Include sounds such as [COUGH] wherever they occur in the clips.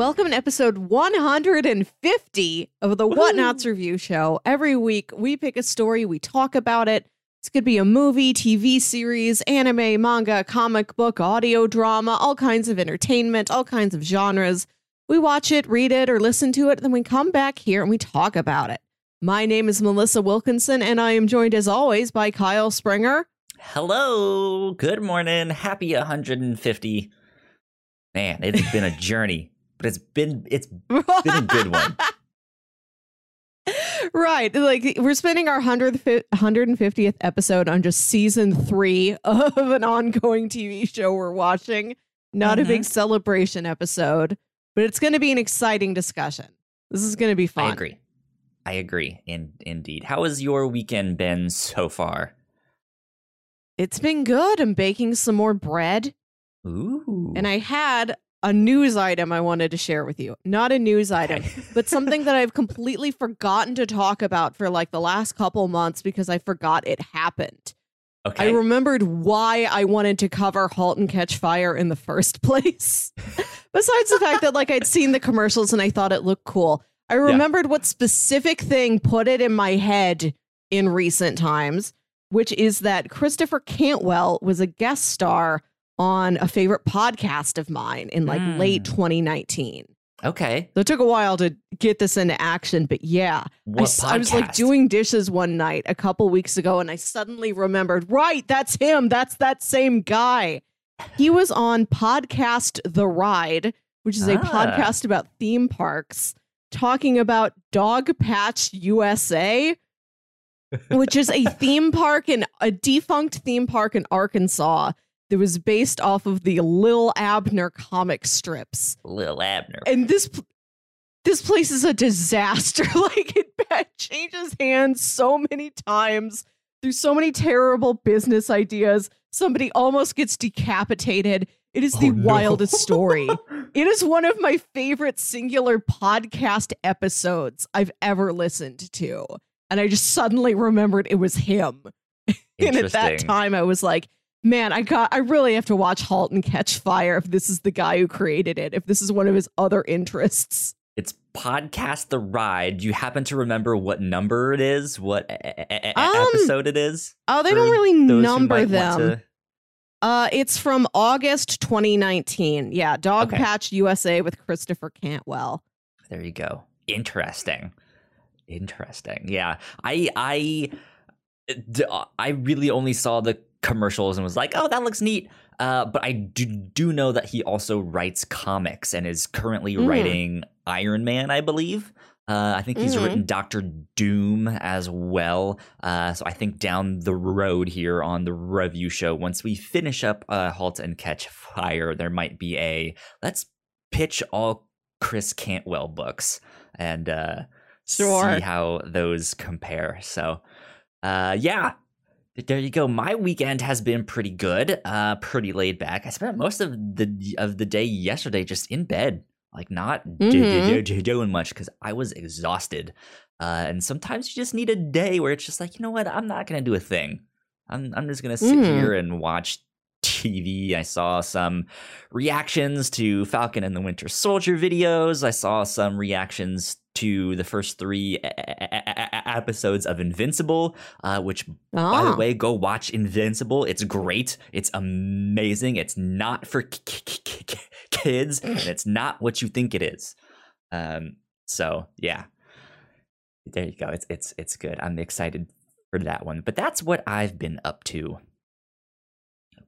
Welcome to episode 150 of the Whatnauts Review Show. Every week, we pick a story, we talk about it. This could be a movie, TV series, anime, manga, comic book, audio drama, all kinds of entertainment, all kinds of genres. We watch it, read it, or listen to it, then we come back here and we talk about it. My name is Melissa Wilkinson, and I am joined as always by Kyle Springer. Hello. Good morning. Happy 150. Man, it's been a journey, but it's been it's been a good one. [LAUGHS] right. Like we're spending our 100th, 150th episode on just season three of an ongoing TV show we're watching. Not Mhm. a big celebration episode, but it's going to be an exciting discussion. This is going to be fun. I agree. I agree. In indeed. How has your weekend been so far? It's been good. I'm baking some more bread, Ooh. and I had a news item I wanted to share with you. Not a news item, but something that I've completely [LAUGHS] forgotten to talk about for like the last couple months because I forgot it happened. okay. I remembered why I wanted to cover Halt and Catch Fire in the first [LAUGHS] place. Besides the fact that like I'd seen the commercials and I thought it looked cool. I remembered what specific thing put it in my head in recent times, which is that Christopher Cantwell was a guest star on a favorite podcast of mine in like Mm. late 2019. okay. So it took a while to get this into action, but yeah. I, What s- I was like doing dishes one night a couple weeks ago and I suddenly remembered, right, that's him. That's that same guy. He was on podcast The Ride, which is a Ah. podcast about theme parks, talking about Dogpatch USA, which is a [LAUGHS] theme park in a defunct theme park in Arkansas that was based off of the Li'l Abner comic strips. Li'l Abner. and this this place is a disaster. [LAUGHS] Like it ba- changes hands so many times through so many terrible business ideas. Somebody almost gets decapitated. It is oh, the Oh, no. wildest story. [LAUGHS] It is one of my favorite singular podcast episodes i've ever listened to. And i just suddenly remembered it was him. [LAUGHS] And at that time i was like man i got i really have to watch halt and catch fire if this is the guy who created it if this is one of his other interests It's podcast the ride. Do you happen to remember what number it is? What e- e- Um, episode it is? oh they don't really number them to- uh it's from august 2019 yeah dog Okay. patch usa with christopher cantwell There you go. Interesting. Interesting. Yeah. I I I really only saw the commercials and was like, "Oh, that looks neat." Uh, but I do, do know that he also writes comics and is currently Mm. writing Iron Man, I believe. Uh, I think he's Mhm. written Doctor Doom as well. Uh, so I think down the road here on the review show, once we finish up uh, Halt and Catch Fire, there might be a let's pitch all Chris Cantwell books and uh, Sure. see how those compare. So, uh, yeah, there you go. My weekend has been pretty good, uh, pretty laid back. I spent most of the of the day yesterday just in bed, like not Mhm. d- doing much because I was exhausted. Uh, and sometimes you just need a day where it's just like, you know what, I'm not gonna do a thing. I'm I'm just gonna sit Mhm. here and watch [LAUGHS] TV. I saw some reactions to Falcon and the Winter Soldier videos. I saw some reactions to the first three e- e- e- episodes of Invincible, uh, which, by Ah. the way, go watch Invincible. It's great. It's amazing. It's not for k- k- k- kids, [LAUGHS] and it's not what you think it is. Um, so yeah, there you go. It's it's it's good. I'm excited for that one. But that's what I've been up to.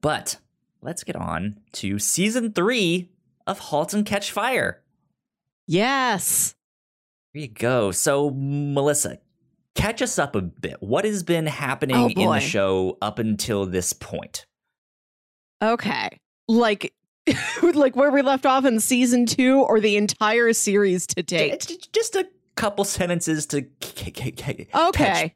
But let's get on to season three of *Halt and Catch Fire*. yes There you go. So, Melissa, catch us up a bit. What has been happening Oh, in the show up until this point? okay like [LAUGHS] like where we left off in season two or the entire series to date Just a couple sentences to okay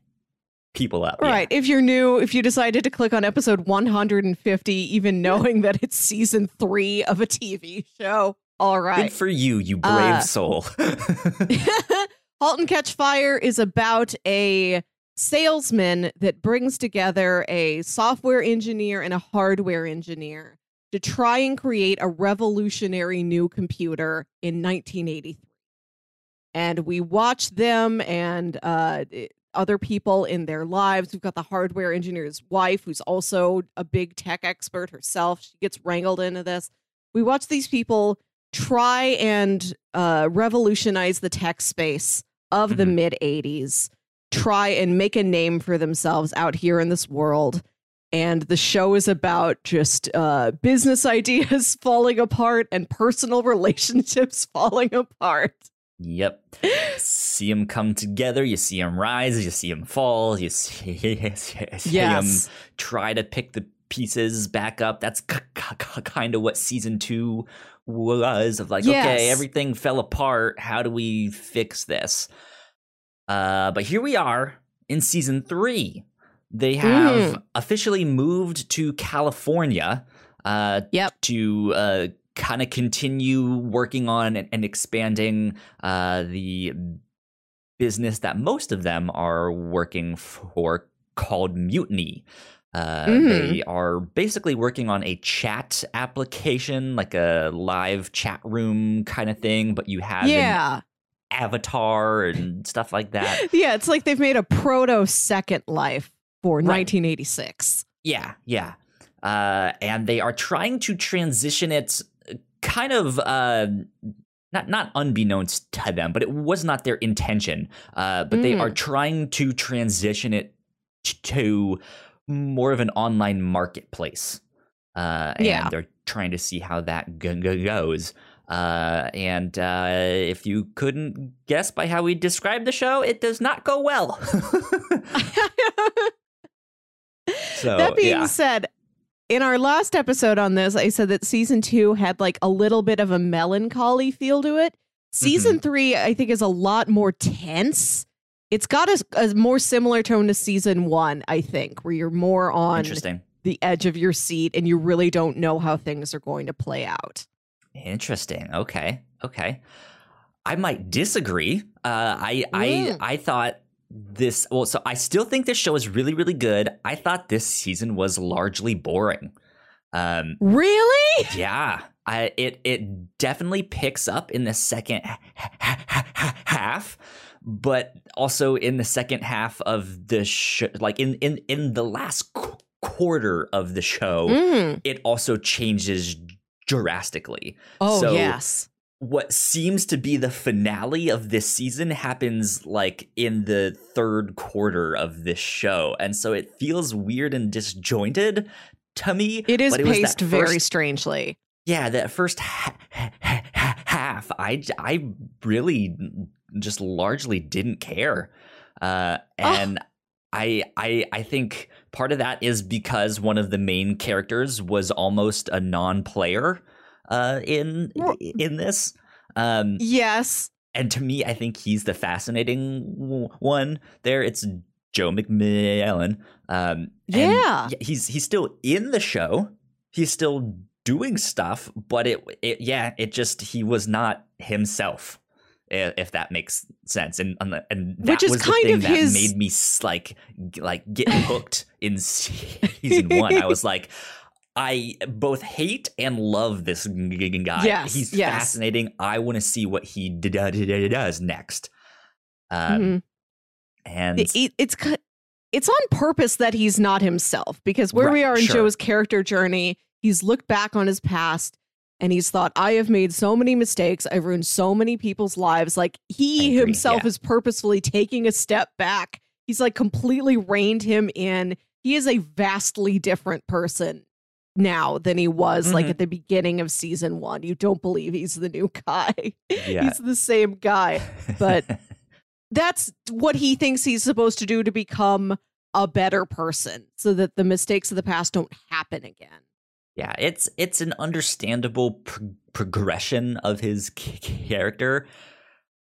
people up. yeah. Right. If you're new, if you decided to click on episode 150, even knowing that it's season three of a TV show. All Good for you, you brave Uh, [LAUGHS] soul. [LAUGHS] halt and Catch Fire is about a salesman that brings together a software engineer and a hardware engineer to try and create a revolutionary new computer in 1983. And we watch them and uh, other people in their lives. We've got the hardware engineer's wife, who's also a big tech expert herself. She gets wrangled into this. We watch these people try and uh, revolutionize the tech space of mm-hmm. the mid 80s, try and make a name for themselves out here in this world. And the show is about just uh, business [LAUGHS] ideas falling apart and personal [LAUGHS] relationships [LAUGHS] falling apart. Yep. see them come together. You see them rise. You see them fall. You see, see yes. them try to pick the pieces back up. That's c- c- kind of what season two was of like, yes. okay, everything fell apart. How do we fix this? Uh, but here we are in season three. They have mm. officially moved to California. Uh, yep. To uh, kind of continue working on and, and expanding uh, the business that most of them are working for called Mutiny. Uh, mm-hmm. They are basically working on a chat application, like a live chat room kind of thing, but you have yeah. avatar and stuff like that. [LAUGHS] yeah, it's like they've made a proto Second Life for right. 1986. Yeah, yeah. Uh, and they are trying to transition it kind of uh, not not unbeknownst to them, but it was not their intention. Uh, but mm. they are mm. trying to transition it to more of an online marketplace. Uh, and yeah. they're trying to see how that g- g- goes. Uh, and uh, if you couldn't guess by how we describe the show, it does not go well. [LAUGHS] [LAUGHS] so, that being yeah. said, in our last episode on this, I said that season two had like a little bit of a melancholy feel to it. Season mm-hmm. three, I think, is a lot more tense. It's got a, a, more similar tone to season one, I think, where you're more on the edge of your seat and you really don't know how things are going to play out. Interesting. Okay. Okay. I might disagree. Uh, I I I thought this well so i still think this show is really really good i thought this season was largely boring um really yeah I, it it definitely picks up in the second half but also in the second half of the show like in in in the last qu- quarter of the show mm. it also changes drastically. Oh so yes. what seems to be the finale of this season happens like in the third quarter of this show and so it feels weird and disjointed to me it is it paced first, very strangely. Yeah that first ha- ha- ha- half i i really just largely didn't care uh, and oh. I, I I think part of that is because one of the main characters was almost a non-player uh, in in this. Um, yes, and to me, I think he's the fascinating one. There, it's Joe McMillan. Um, yeah, he's he's still in the show. He's still doing stuff, but it, it yeah, it just he was not himself if that makes sense and and that Which is was kind the thing of that his... made me like like get [LAUGHS] hooked in season 1 i was like I both hate and love this guy. Yes, he's yes. fascinating. I want to see what he does next. Um, mm-hmm. and it, it's it's on purpose that he's not himself because where right, we are in sure. Joe's character journey, he's looked back on his past and he's thought, I have made so many mistakes. I've ruined so many people's lives. Like he agree, himself yeah. is purposefully taking a step back. He's like completely reined him in. He is a vastly different person now than he was mm-hmm. like at the beginning of season one. You don't believe he's the new [LAUGHS] guy. Yeah. he's the same guy. But [LAUGHS] that's what he thinks he's supposed to do to become a better person so that the mistakes of the past don't happen again. Yeah, it's it's an understandable pro- progression of his [LAUGHS] character.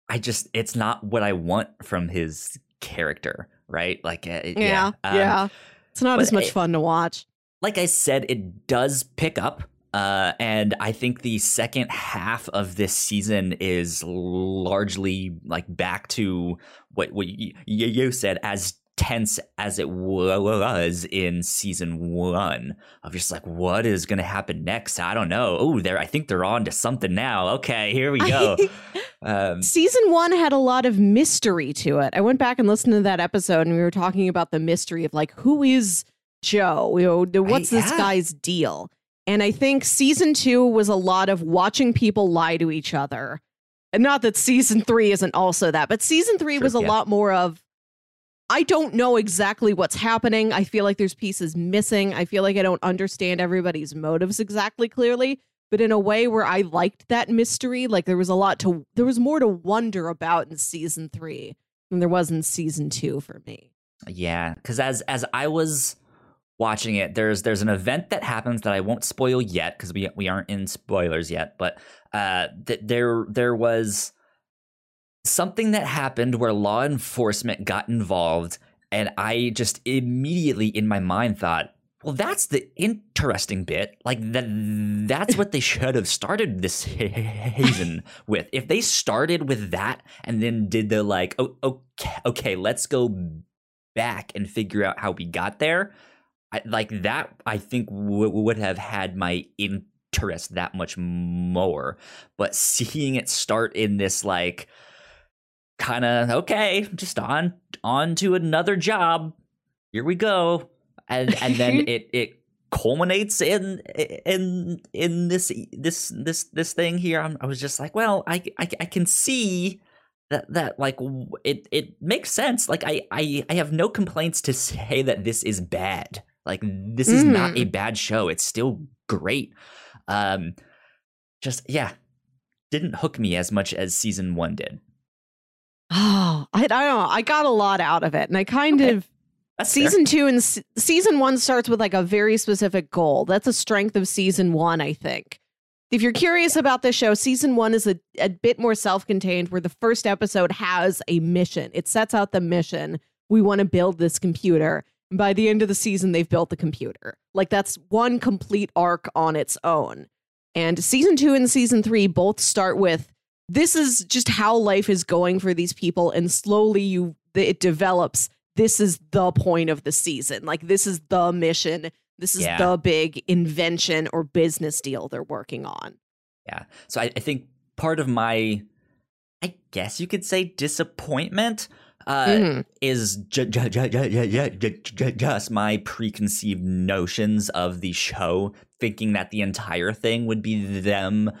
I just it's not what I want from his character, right? Like uh, yeah, yeah. Um, yeah. It's not as much it, fun to watch like I said, it does pick up. Uh, and I think the second half of this season is largely like back to what, what you, you said as tense as it was in season one. Of just like what is going to happen next? I don't know. Oh there i think they're on to something now. Okay here we go. [LAUGHS] Um, season one had a lot of mystery to it. I went back and listened to that episode and we were talking about the mystery of like who is joe? You know what's this guy's deal? And i think season two was a lot of watching people lie to each other. And not that season three isn't also that but season three sure, was a yeah. lot more of I don't know exactly what's happening. I feel like there's pieces missing. I feel like I don't understand everybody's motives exactly clearly, but in a way where I liked that mystery. Like there was a lot to, there was more to wonder about in season three than there was in season two for me. Yeah, because as as I was watching it, there's there's an event that happens that I won't spoil yet because we we aren't in spoilers yet, but uh, that there there was something that happened where law enforcement got involved and I just immediately in my mind thought, well, that's the interesting bit. Like that that's what they should have started this season with. If they started with that and then did the like, oh, okay, okay, let's go back and figure out how we got there. I, like that, I think w- would have had my interest that much more. But seeing it start in this like, kind of okay, just on on to another job. Here we go, and and then [LAUGHS] it it culminates in in in this this this this thing here. I'm, i was just like, well, I, I I can see that that like it it makes sense. Like I I I have no complaints to say that this is bad. Like this is mm. not a mm. bad show. It's still great. Um, just yeah, didn't hook me as much as season one did. Oh, I, I don't know. I got a lot out of it, and I kind okay. of That's season fair. two and s- season one starts with like a very specific goal. That's a strength of season one, I think. If you're curious about this show, season one is a, a bit more self contained, where the first episode has a mission. It sets out the mission. We want to build this computer. And by the end of the season, they've built the computer. Like that's one complete arc on its own. And season two and season three both start with this is just how life is going for these people and slowly you it develops this is the point of the season like this is the mission this is yeah. the big invention or business deal they're working on yeah so I, I think part of my i guess you could say disappointment uh, mm-hmm. is ju- ju- ju- just my preconceived notions of the show, thinking that the entire thing would be them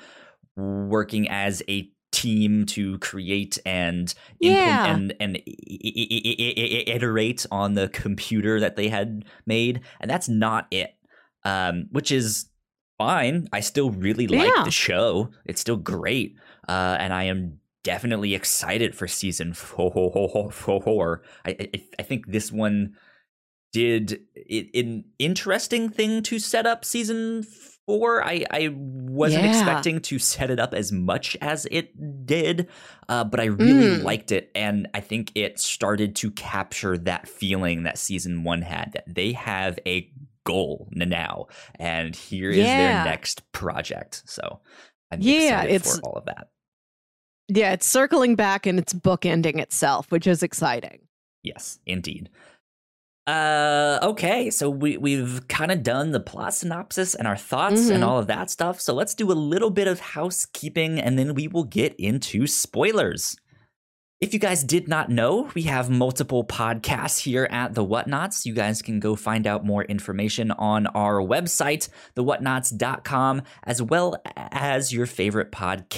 working as a team to create and yeah. and and iterate on the computer that they had made and that's not it. Um, which is fine. I still really like yeah. the show. It's still great. Uh, and i am definitely excited for season [LAUGHS] four i i, I think this one did it, an interesting thing to set up season four. I, I wasn't yeah. expecting to set it up as much as it did, uh, but I really mm. liked it. And I think it started to capture that feeling that season one had that they have a goal now. And here is yeah. their next project. So I'm yeah, it's, for all of that. Yeah, it's circling back and it's bookending itself, which is exciting. Yes, indeed. Uh, okay, so we we've kind of done the plot synopsis and our thoughts mm-hmm. and all of that stuff. So let's do a little bit of housekeeping, and then we will get into spoilers. If you guys did not know, we have multiple podcasts here at The Whatnauts. You guys can go find out more information on our website, thewhatnauts.com, as well as your favorite pod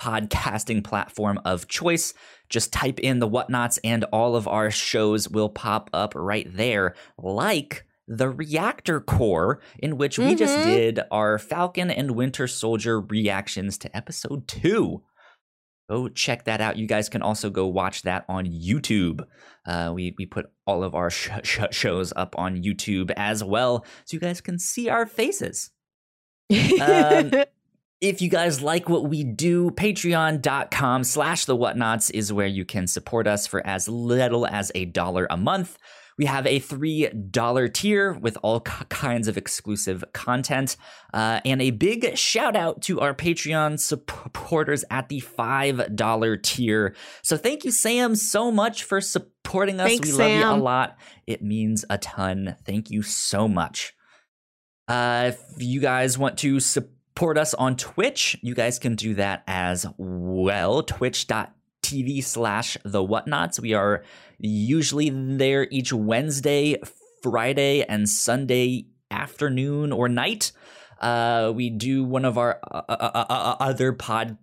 podcasting platform of choice. Just type in The whatnauts, and all of our shows will pop up right there, like the Reactor Core, in which we mm-hmm. just did our Falcon and Winter Soldier reactions to episode two go check that out. You guys can also go watch that on YouTube. Uh, we we put all of our sh- sh- shows up on YouTube as well, so you guys can see our faces. [LAUGHS] Um, if you guys like what we do, patreon.com slash the whatnauts is where you can support us for as little as a dollar a month. We have a $3 tier with all kinds of exclusive content. Uh, and a big shout out to our Patreon supporters at the $5 tier. So thank you, Sam, so much for supporting us. Thanks, we Sam. love you a lot. It means a ton. Thank you so much. Uh, if you guys want to support us on Twitch, you guys can do that as well. Twitch.tv slash the whatnauts. We are usually there each Wednesday, Friday, and Sunday afternoon or night. Uh, we do one of our uh, uh, uh, uh, other podcasts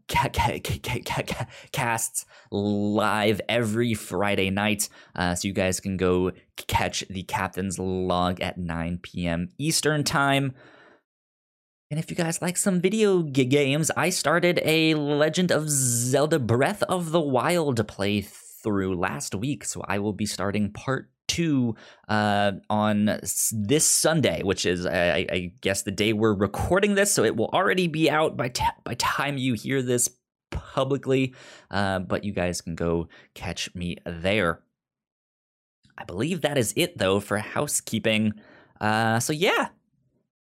[LAUGHS] live every Friday night, uh, so you guys can go catch the captain's log at 9 p.m. Eastern time. And if you guys like some video games, I started a Legend of Zelda Breath of the Wild playthrough last week, so I will be starting part two uh, on this Sunday, which is I, I guess the day we're recording this, so it will already be out by t- by time you hear this publicly. Uh, but you guys can go catch me there. I believe that is it though for housekeeping. Uh, so yeah,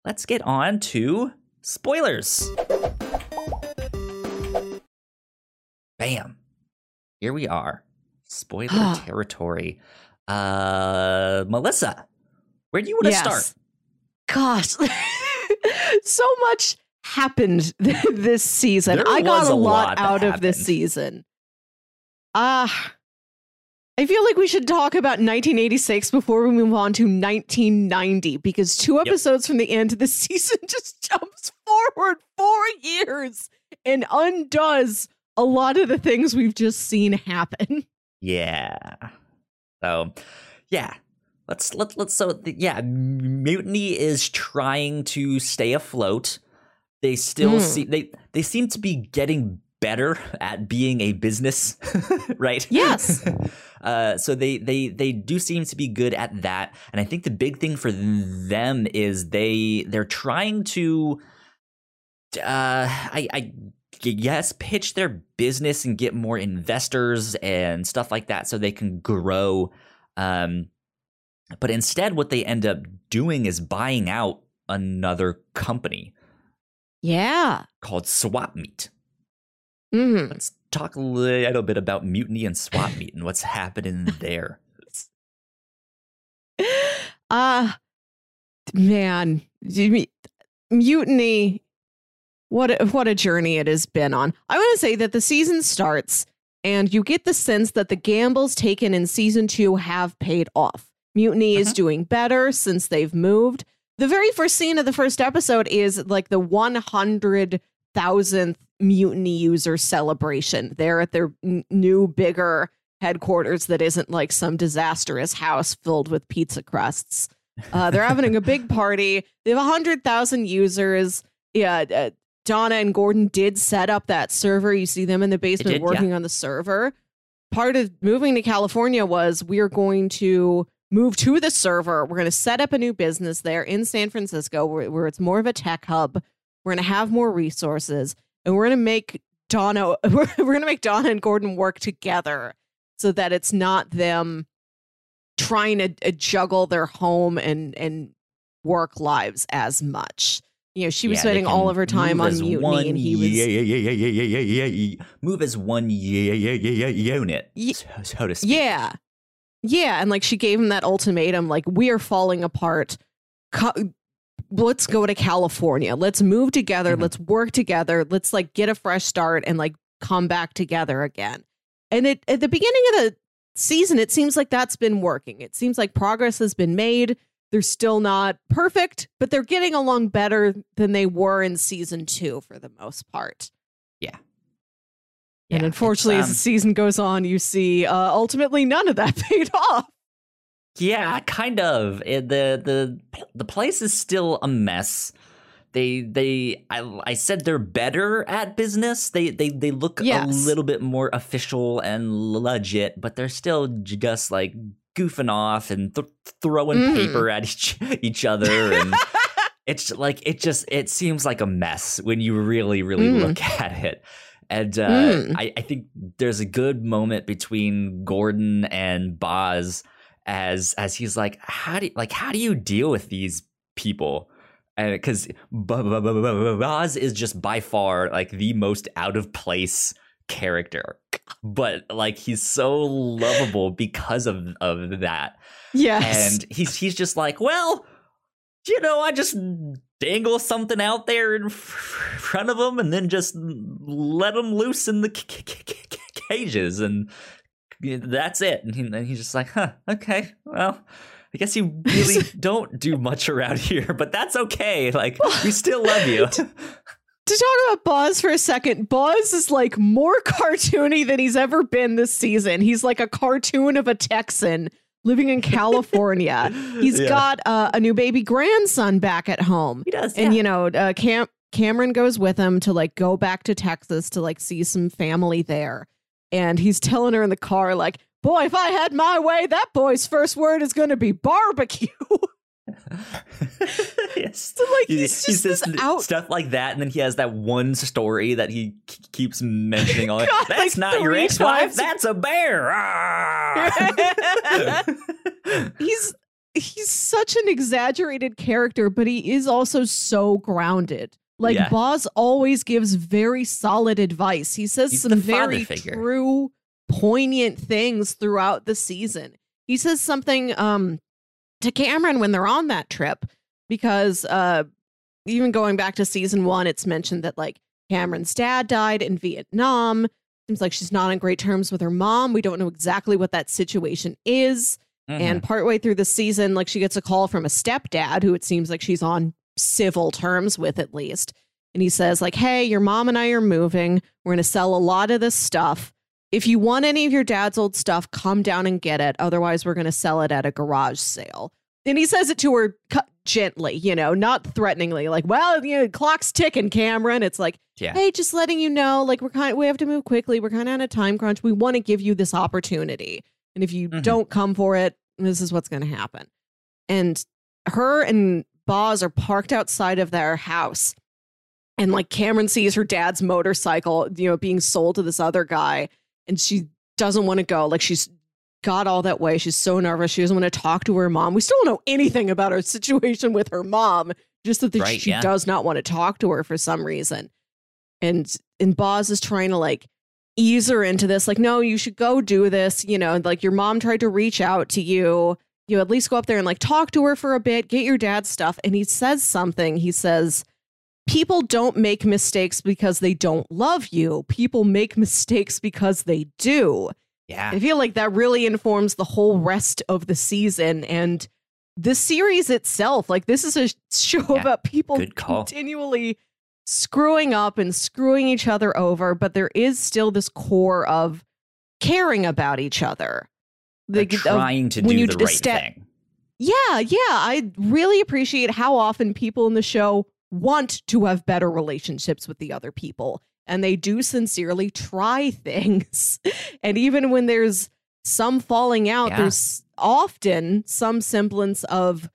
let's get on to spoilers. Bam. Here we are. Spoiler [GASPS] territory. Uh Melissa, where do you want to Yes. start? Gosh, [LAUGHS] so much happened [LAUGHS] this season. There I got a lot, lot out of this season. Ah. I feel like we should talk about 1986 before we move on to 1990 because two episodes from the end of the [LAUGHS] season just jumps forward four years and undoes a lot of the things we've just seen happen. Yeah. So, yeah. Let's let's let's so yeah, Mutiny is trying to stay afloat. They still Hmm. see they they seem to be getting better at being a business, [LAUGHS] right? Yes. [LAUGHS] uh, so they they they do seem to be good at that, and I think the big thing for them is they they're trying to, uh, I I guess pitch their business and get more investors and stuff like that, so they can grow. Um, but instead, what they end up doing is buying out another company Yeah. called Swap Meet. Mhm. Let's talk a little bit about Mutiny and Swap Meet and what's happening there. Uh [LAUGHS] man, mutiny. What a, what a journey it has been on. I want to say that the season starts and you get the sense that the gambles taken in season 2 have paid off. Mutiny is Mhm. doing better since they've moved. The very first scene of the first episode is like the 100,000th mutiny user celebration. They're at their n- new bigger headquarters that isn't like some disastrous house filled with pizza crusts. Uh, they're having a big party. They have 100,000 users. Yeah, uh, Donna and Gordon did set up that server. You see them in the basement did, yeah. working on the server. Part of moving to California was we're going to move to the server. We're going to set up a new business there in San Francisco where, where it's more of a tech hub. We're going to have more resources and we're going to make Donna, we're, we're going to make Donna and Gordon work together so that it's not them trying to uh, juggle their home and, and work lives as much. You know, she was yeah, spending all of her time on mutiny, one, and he was yeah, yeah, yeah, yeah, yeah, yeah, yeah, move as one yeah, yeah, yeah, yeah, unit, yeah, so to speak. Yeah, yeah, and like she gave him that ultimatum, like we are falling apart. Co- let's go to California. Let's move together. Mhm. Let's work together. Let's like get a fresh start and like come back together again. And it at the beginning of the season, it seems like that's been working. It seems like progress has been made. They're still not perfect, but they're getting along better than they were in season two for the most part. Yeah, and unfortunately, it's, as um, the season goes on, you see uh, ultimately none of that [LAUGHS] paid off. Yeah, kind of. It, the the the place is still a mess. They they I, I said they're better at business. They they they look Yes. a little bit more official and legit, but they're still just like goofing off and th- throwing Mhm. paper at each each other and [LAUGHS] it's like it just it seems like a mess when you really really Mm. look [LAUGHS] at it and uh, Mm. I, I think there's a good moment between gordon and boz as as he's like, how do you, like how do you deal with these people? And because Boz is just by far like the most out of place character, but like he's so lovable because of of that. Yes, and he's he's just like, well, you know, I just dangle something out there in front of them and then just let them loose in the cages and that's it. And, he, and he's just like, huh, okay, well, I guess you [LAUGHS] really don't do much around here, [LAUGHS] but that's okay. Like, we still love you. [LAUGHS] to talk about Boz for a second, Boz is like more cartoony than he's ever been this season. He's like a cartoon of a Texan living in California. He's yeah. got uh, a new baby grandson back at home. He does. And, yeah. you know, uh, Cam- Cameron goes with him to like go back to Texas to like see some family there. And he's telling her in the car, like, boy, if I had my way, that boy's first word is going to be barbecue. [LAUGHS] [LAUGHS] yes. So, like, he's he, says out- stuff like that, and then he has that one story that he k- keeps mentioning. All [LAUGHS] God, that's like not your ex-wife. That's a bear. Ah! he's he's such an exaggerated character, but he is also so grounded. Like yeah. Boz always gives very solid advice. He says he's some very figure. true, poignant things throughout the season. He says something um to Cameron when they're on that trip because uh even going back to season 1 it's mentioned that like Cameron's dad died in Vietnam. Seems like she's not on great terms with her mom. We don't know exactly what that situation is. Mm-hmm. And partway through the season, like she gets a call from a stepdad who it seems like she's on civil terms with at least. And he says, like, hey, your mom and I are moving. We're going to sell a lot of this stuff. If you want any of your dad's old stuff, come down and get it. Otherwise, we're going to sell it at a garage sale. And he says it to her gently, you know, not threateningly, like, well, you know, clock's ticking, Cameron. It's like, yeah. hey, just letting you know, like, we're kind of, we have to move quickly. We're kind of on a time crunch. We want to give you this opportunity. And if you mm-hmm. don't come for it, this is what's going to happen. And her and Boz are parked outside of their house. And like Cameron sees her dad's motorcycle, you know, being sold to this other guy. And she doesn't want to go. Like she's got all that way. She's so nervous. She doesn't want to talk to her mom. We still don't know anything about her situation with her mom, just that right, she yeah. does not want to talk to her for some reason. And and Boz is trying to like ease her into this, like, no, you should go do this. You know, like your mom tried to reach out to you you at least go up there and like talk to her for a bit, get your dad's stuff. And he says something. He says, People don't make mistakes because they don't love you. People make mistakes because they do. Yeah. I feel like that really informs the whole rest of the season and the series itself. Like, this is a show Yeah. about people continually screwing up and screwing each other over, but there is still this core of caring about each other. They're The- of- trying to do the right thing. yeah, yeah. I really appreciate how often people in the show want to have better relationships with the other people. And they do sincerely try [LAUGHS] things. and even when there's some falling out, Yeah. there's often some semblance of,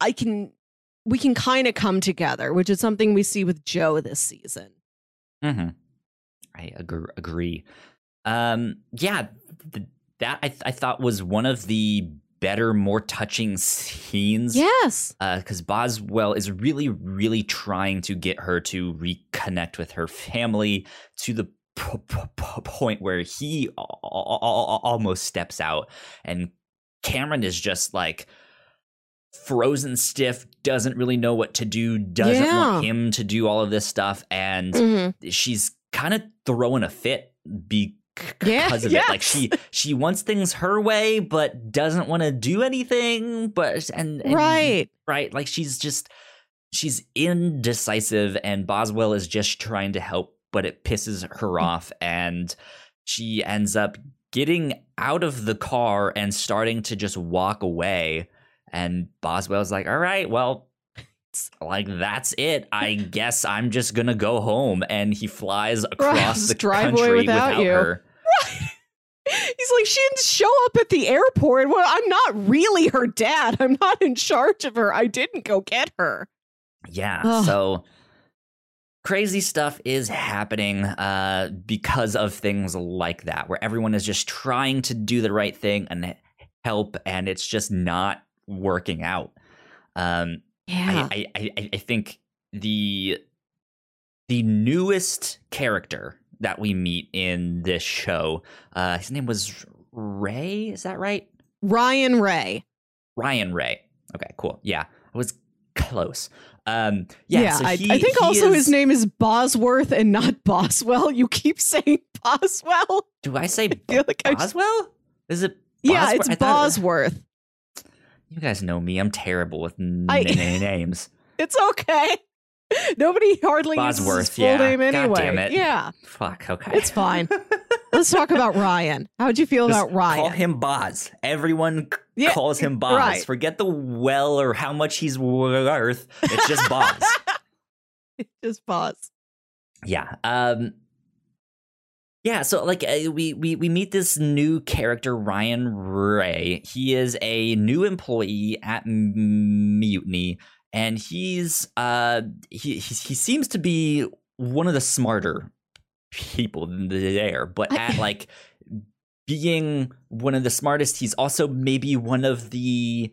I can, we can kind of come together, which is something we see with Joe this season. Mm-hmm. I agree. agree. Um, yeah, th- that I, th- I thought was one of the better, more touching scenes. Yes. because Boswell is really, really trying to get her to reconnect with her family to the p- p- p- point where he a- a- a- almost steps out, and Cameron is just like frozen stiff, doesn't really know what to do, doesn't want him to do all of this stuff, and Mhm. she's kind of throwing a fit because [LAUGHS] Yeah, of it. Like she she wants things her way, but doesn't want to do anything. But and, and Right. right, like she's just she's indecisive, and Boswell is just trying to help, but it pisses her Mm. off, and she ends up getting out of the car and starting to just walk away. And Boswell's like, "All right, well." Like that's it. I [LAUGHS] guess I'm just gonna go home, and he flies across just the drive away country without you. her. [LAUGHS] He's like, she didn't show up at the airport. Well, I'm not really her dad. I'm not in charge of her. I didn't go get her. Yeah. Ugh. So crazy stuff is happening uh, because of things like that, where everyone is just trying to do the right thing and help, and it's just not working out. Um, Yeah. I, I, I, I think the the newest character that we meet in this show, uh, his name was Ray. Is that right? Ryan Ray. Ryan Ray. Okay, cool. Yeah, I was close. Um, yeah, so I, he- I think he also his name is Bosworth and not Boswell. You keep [LAUGHS] saying Boswell. Do I say [LAUGHS] like I- Boswell? Is it? Yeah, Bosworth? it's I thought- Bosworth. You guys know me. I'm terrible with I- names. [LAUGHS] It's okay. [LAUGHS] Nobody hardly uses his full yeah. name anyway. damn it. Yeah, Fuck. Okay. it's fine. [LAUGHS] Let's talk about Ryan. How'd you feel Just about Ryan? Call him Boz. Everyone c- Yeah, calls him Boz. right. Forget the well or how much he's worth. It's just Boz. [LAUGHS] Just pause. yeah. Um. Yeah. So like uh, we we we meet this new character Ryan Ray. He is a new employee at M- Mutiny, and he's uh he he, he seems to be one of the smarter people there, but at like being one of the smartest, he's also maybe one of the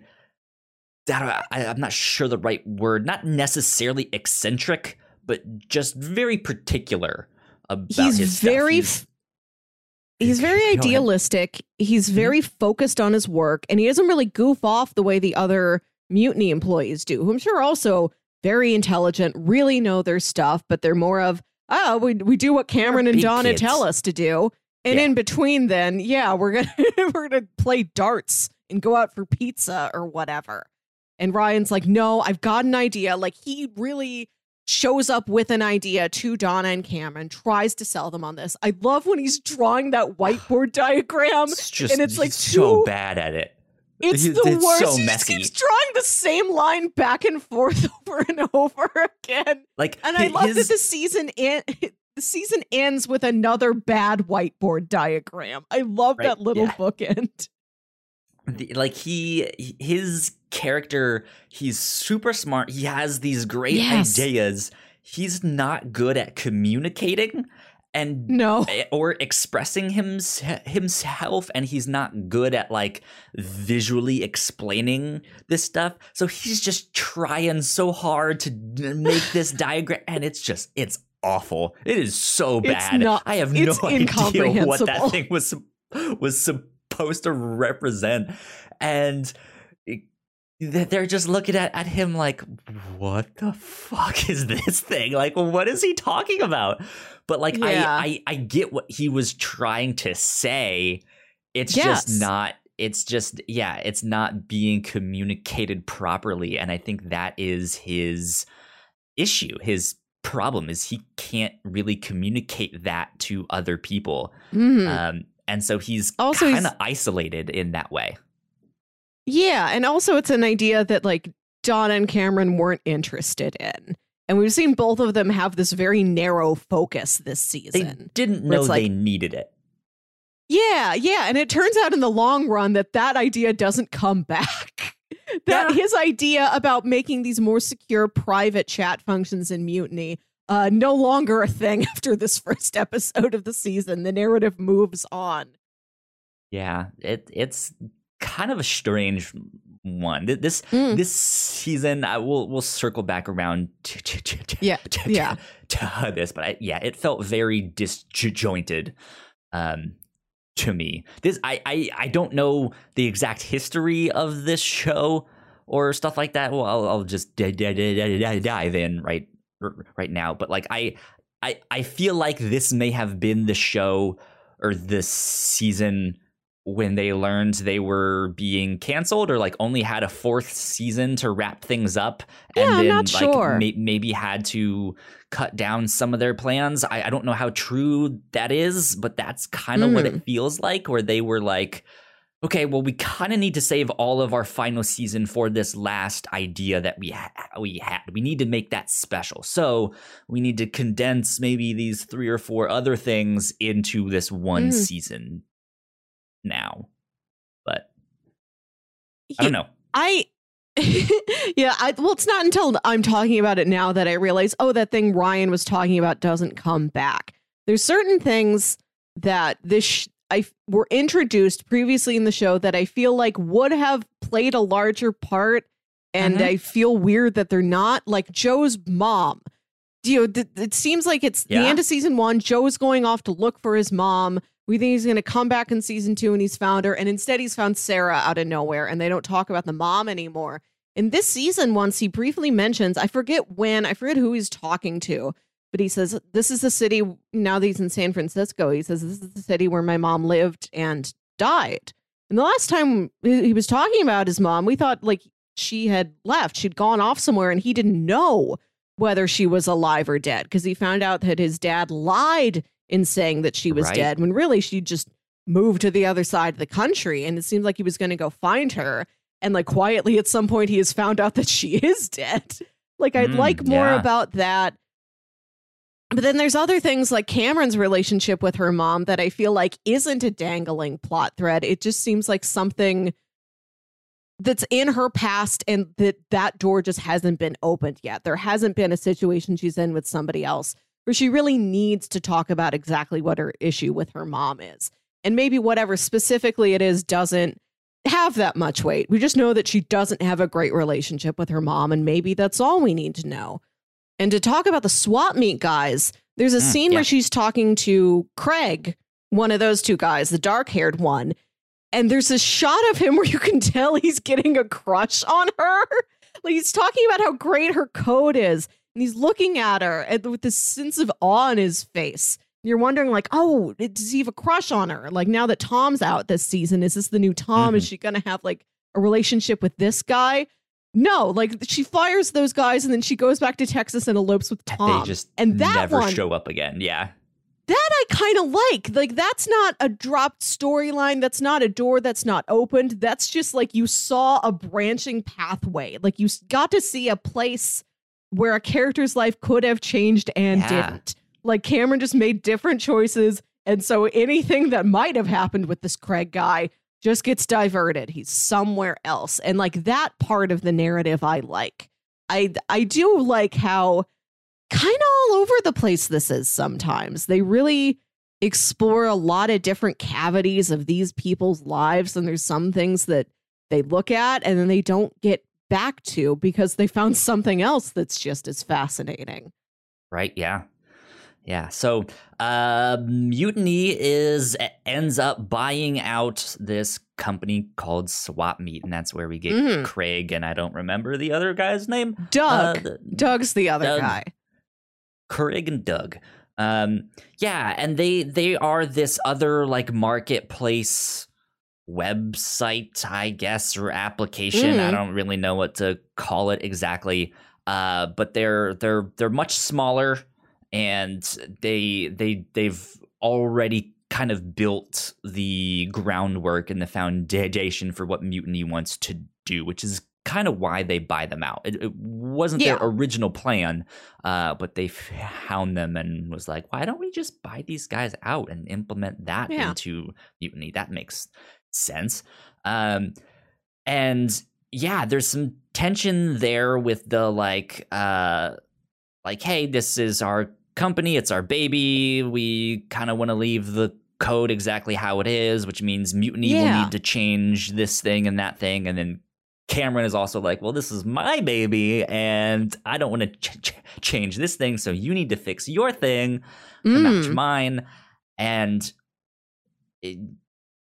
I, I'm not sure the right word, not necessarily eccentric, but just very particular about He's his stuff. very He's- f- He's very [LAUGHS] ahead. idealistic. He's Mhm. very focused on his work, and he doesn't really goof off the way the other mutiny employees do, who I'm sure are also very intelligent, really know their stuff, but they're more of, oh, we, we do what Cameron and Donna kids. tell us to do. And Yeah. in between, then, yeah, we're gonna [LAUGHS] we're gonna play darts and go out for pizza or whatever. And Ryan's like, no, I've got an idea. Like he really shows up with an idea to Donna and Cameron, tries to sell them on this. I love when he's drawing that [SIGHS] whiteboard diagram. it's just and it's like so two- bad at it. It's the it's worst. so he messy. just keeps drawing the same line back and forth [LAUGHS] over and over again. Like And I love his, that the season in [LAUGHS] the season ends with another bad whiteboard diagram. I love Right, that little yeah. bookend. [LAUGHS] the- like he his character he's super smart he has these great Yes. ideas he's not good at communicating and No. [LAUGHS] or expressing hims- himself and he's not good at like visually explaining this stuff. So he's just trying so hard to make this [LAUGHS] diagram and it's just it's awful. It is so It's bad. not- i have it's no [LAUGHS] idea what that thing was was supposed to represent. And they're just looking at, at him like what the fuck is this thing like what is he talking about but like Yeah. I, I i get what he was trying to say it's Yes. just not it's just yeah it's not being communicated properly and i think that is his issue his problem is he can't really communicate that to other people Mhm. um and so he's Also, kind of isolated in that way Yeah, and also it's an idea that like Donna and Cameron weren't interested in. And we've seen both of them have this very narrow focus this season. they didn't know like- they needed it Yeah, yeah, and it turns out in the long run that that idea doesn't come back. [LAUGHS] that Yeah. his idea about making these more secure private chat functions in Mutiny uh no longer a thing [LAUGHS] after this first episode of the season. The narrative moves on. yeah it it's kind of a strange one this Mm. this season i will we'll circle back around to, to, to, Yeah, [LAUGHS] yeah. to this but I, yeah it felt very disjointed um to me this I, I i don't know the exact history of this show or stuff like that well i'll, I'll just dive in right right now but like i i i feel like this may have been the show or this season when they learned they were being canceled or like only had a fourth season to wrap things up Yeah, and then not like sure. may- maybe had to cut down some of their plans I, I don't know how true that is but that's kind of what Mm. it feels like where they were like okay well we kind of need to save all of our final season for this last idea that we ha- we had we need to make that special so we need to condense maybe these three or four other things into this one Mm. season now but i don't know I [LAUGHS] yeah, I well it's not until I'm talking about it now that I realize oh that thing Ryan was talking about doesn't come back. There's certain things that this sh- I were introduced previously in the show that I feel like would have played a larger part and Mhm. I feel weird that they're not like Joe's mom. Do you th- it seems like it's the end of season 1, Joe's going off to look for his mom. We think he's going to come back in season 2 and he's found her and instead he's found Sarah out of nowhere and they don't talk about the mom anymore. In this season once he briefly mentions, I forget when, I forget who he's talking to, but he says this is the city now that he's in San Francisco. He says this is the city where my mom lived and died. And the last time he was talking about his mom, we thought like she had left. She'd gone off somewhere and he didn't know whether she was alive or dead because he found out that his dad lied in saying that she was Right. dead when really she just moved to the other side of the country and it seemed like he was going to go find her and like quietly at some point he has found out [LAUGHS] that she is dead. Like I'd Mm, like more yeah. about that. But then there's other things like Cameron's relationship with her mom that I feel like isn't a dangling plot thread. It just seems like something that's in her past and that that door just hasn't been opened yet. There hasn't been a situation she's in with somebody else where she really needs to talk about exactly what her issue with her mom is. And maybe whatever specifically it is doesn't have that much weight. We just know that she doesn't have a great relationship with her mom and maybe that's all we need to know. And to talk about the swap meet guys, there's a Mm, scene yeah. where she's talking to Craig, one of those two guys, the dark haired one. And there's a shot of him [LAUGHS] where you can tell he's getting a crush on her. [LAUGHS] Like he's talking about how great her code is. And he's looking at her and with this sense of awe in his face. You're wondering, like, oh, does he have a crush on her? Like now that Tom's out this season, is this the new Tom? Is mm-hmm. she gonna have like a relationship with this guy? No, like she fires those guys and then she goes back to Texas and elopes with Tom. they just and that never one, show up again. Yeah. that I kind of like. Like that's not a dropped storyline. That's not a door that's not opened. That's just like you saw a branching pathway. Like you got to see a place where a character's life could have changed and Yeah. didn't. Like Cameron just made different choices, and so anything that might have happened with this Craig guy just gets diverted. He's somewhere else, and like that part of the narrative, I like. I I do like how kind of all over the place this is sometimes. They really explore a lot of different cavities of these people's lives, and there's some things that they look at and then they don't get back to because they found something else that's just as fascinating. Right. Yeah. Yeah. So, uh, Mutiny is ends up buying out this company called Swap Meet, and that's where we get Mhm. Craig and I don't remember the other guy's name. Doug. Uh, the- Doug's the other Doug. guy. Craig and Doug. Um, yeah, and they they are this other like marketplace website, I guess, or application. I Mhm. don't really know what to call it exactly. Uh, but they're they're they're much smaller, and they they they've already kind of built the groundwork and the foundation for what Mutiny wants to do, which is kind of why they buy them out. It, it wasn't Yeah. their original plan, uh, but they found them and was like, why don't we just buy these guys out and implement that Yeah. into Mutiny? That makes sense. Um, and yeah, there's some tension there with the like, uh, like, hey, this is our company, it's our baby. We kind of want to leave the code exactly how it is, which means Mutiny will need to change this thing and that thing, and then Cameron is also like, well, this is my baby, and I don't want to ch- ch- change this thing, so you need to fix your thing to match Mm. mine. And it-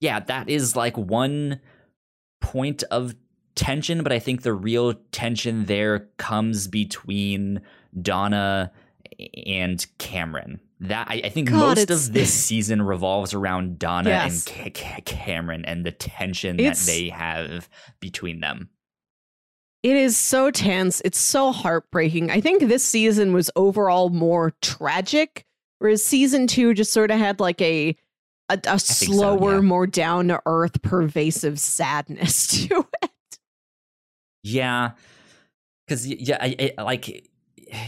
yeah, that is like one point of tension, but I think the real tension there comes between Donna and Cameron. That I, I think God, most of this season revolves around Donna Yes. and Ca- Ca- Cameron and the tension It's- that they have between them. It is so tense. It's so heartbreaking. I think this season was overall more tragic, whereas season two just sort of had like a a, a so, slower, yeah. more down to earth, pervasive sadness [LAUGHS] to it. Yeah, because yeah, I, I, like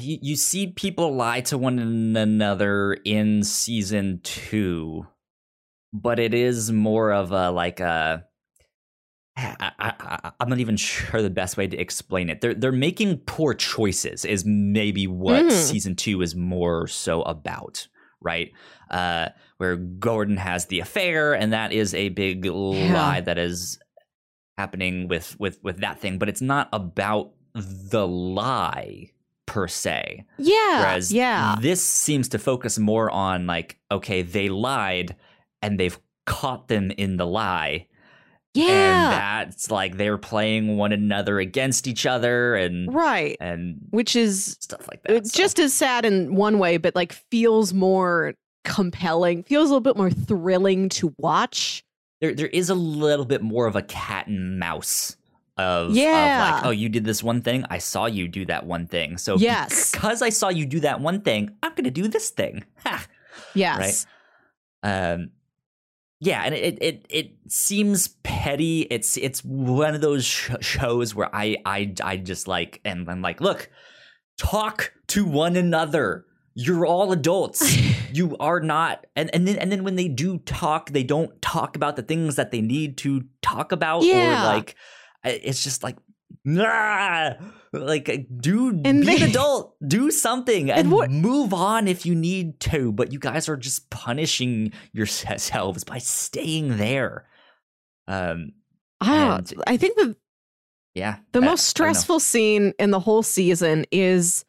you, you see people lie to one another in season two, but it is more of a like a. I, I, I'm not even sure the best way to explain it. They're they're making poor choices. Is maybe what Mhm. season two is more so about, right? Uh, where Gordon has the affair, and that is a big lie that is happening with with with that thing. But it's not about the lie per se. Yeah. Whereas yeah. this seems to focus more on like, okay, they lied and they've caught them in the lie. Yeah. And that's like they're playing one another against each other and right. and Which is stuff like that. so. just as sad in one way, but like feels more compelling, feels a little bit more thrilling to watch. there there is a little bit more of a cat and mouse of, Yeah. of like, oh, you did this one thing. I saw you do that one thing. So Yes. because I saw you do that one thing, I'm gonna do this thing. [LAUGHS] Ha. Yes. um yeah and it it it seems petty. It's it's one of those sh- shows where i i i just like and i'm like look talk to one another. You're all adults. [LAUGHS] You are not and and then and then when they do talk they don't talk about the things that they need to talk about Yeah. or like it's just like nah, like uh, do And be an adult do something And and move on if you need to but you guys are just punishing yourselves by staying there um Ah, And- I think the yeah The I- I most stressful scene in the whole season is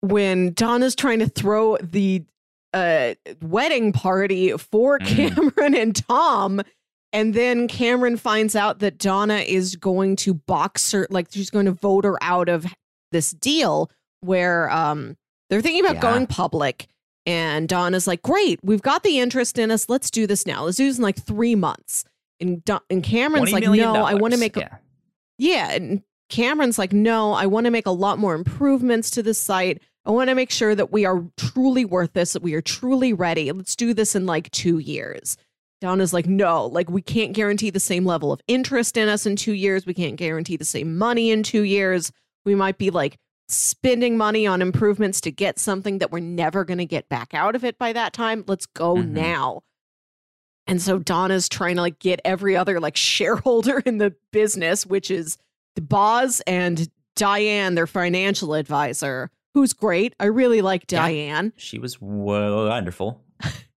when Donna's trying to throw the uh, wedding party for Mm. Cameron and Tom. And then Cameron finds out that Donna is going to box her, like she's going to vote her out of this deal where um, they're thinking about Yeah. going public. And Donna's like, great, we've got the interest in us. Let's do this now. Let's do this in like three months. And, Don- and Cameron's like, no, I want to make a yeah. yeah, and Cameron's like, no, I want to make a lot more improvements to the site. I want to make sure that we are truly worth this, that we are truly ready. Let's do this in like two years. Donna's like, no, like we can't guarantee the same level of interest in us in two years. We can't guarantee the same money in two years. We might be like spending money on improvements to get something that we're never going to get back out of it by that time. Let's go Mhm. now. And so Donna's trying to like get every other like shareholder [LAUGHS] in the business, which is the Boz and Diane, their financial advisor, who's great. I really like Yeah. Diane. she was wonderful [LAUGHS]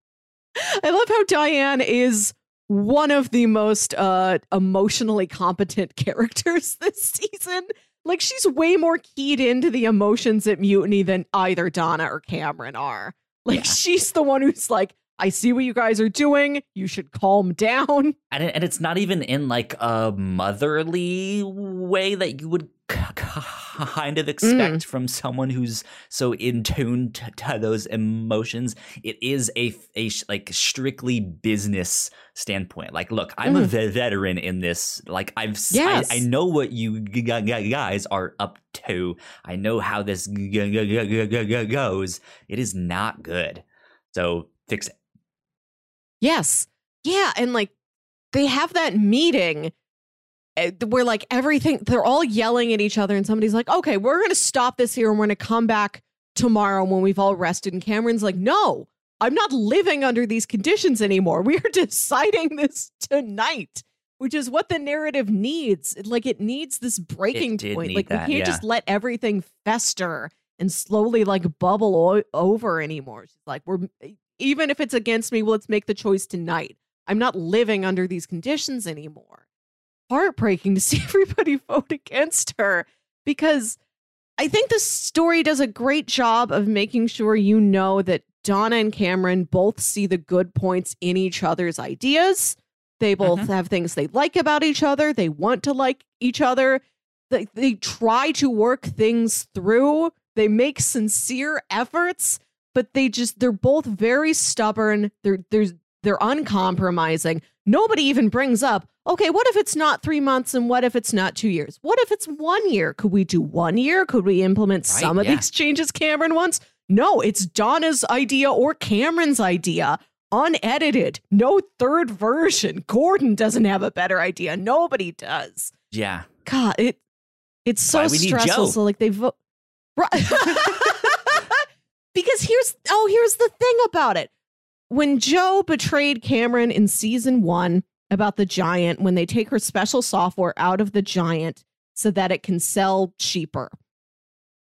I love how Diane is one of the most uh emotionally competent [LAUGHS] characters this season. Like she's way more keyed into the emotions at Mutiny than either Donna or Cameron are. Like Yeah. she's the one who's like, I see what you guys are doing. You should calm down. [LAUGHS] and it, and it's not even in like a motherly way that you would k- kind of expect from someone who's so in tune to, to those emotions. It is a, a like strictly business standpoint. Like, look, I'm a Mm. ve- veteran in this. Like, I've Yes. I, I know what you g- g- g- guys are up to. I know how this goes. It is not good. So fix it. Yes. Yeah. And like they have that meeting Eh, where like everything, they're all yelling at each other, and somebody's like, okay, we're going to stop this here and we're going to come back tomorrow when we've all rested. And Cameron's like, no, I'm not living under these conditions anymore. We are [LAUGHS] deciding this tonight. Which is what the narrative needs. Like it needs this breaking point. Like that, we can't yeah. just let everything fester and slowly like bubble o- over anymore. She's like, we're even if it's against me, well, let's make the choice tonight. I'm not living under these conditions anymore. Heartbreaking to [LAUGHS] see everybody vote against her because I think the story does a great job of making sure you know that Donna and Cameron both see the good points in each other's ideas. They both Mhm. have things they like about each other. They want to like each other. They, they try to work things through. They make sincere efforts, but they just they're both very stubborn. They're they're they're uncompromising. Nobody even brings up, okay, what if it's not three months and what if it's not two years? What if it's one year? Could we do one year? Could we implement Right, some of yeah. these changes Cameron wants? No, it's Donna's idea or Cameron's idea. Unedited, no third version. Gordon doesn't have a better idea. Nobody does. Yeah. God, it it's so Why we need stressful. So like they vote [LAUGHS] right. [LAUGHS] [LAUGHS] because here's oh here's the thing about it. When Joe betrayed Cameron in season one about the giant, when they take her special software out of the giant so that it can sell cheaper,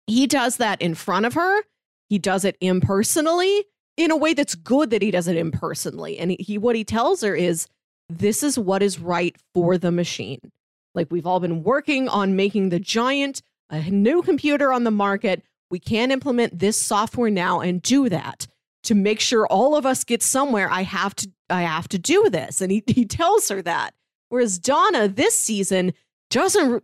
he does that in front of her. He does it impersonally. in a way that's good that he does it impersonally. And he, what he tells her is this is what is right for the machine. Like we've all been working on making the giant a new computer on the market. We can implement this software now and do that to make sure all of us get somewhere. I have to I have to do this. And he, [LAUGHS] he tells her that. Whereas Donna this season doesn't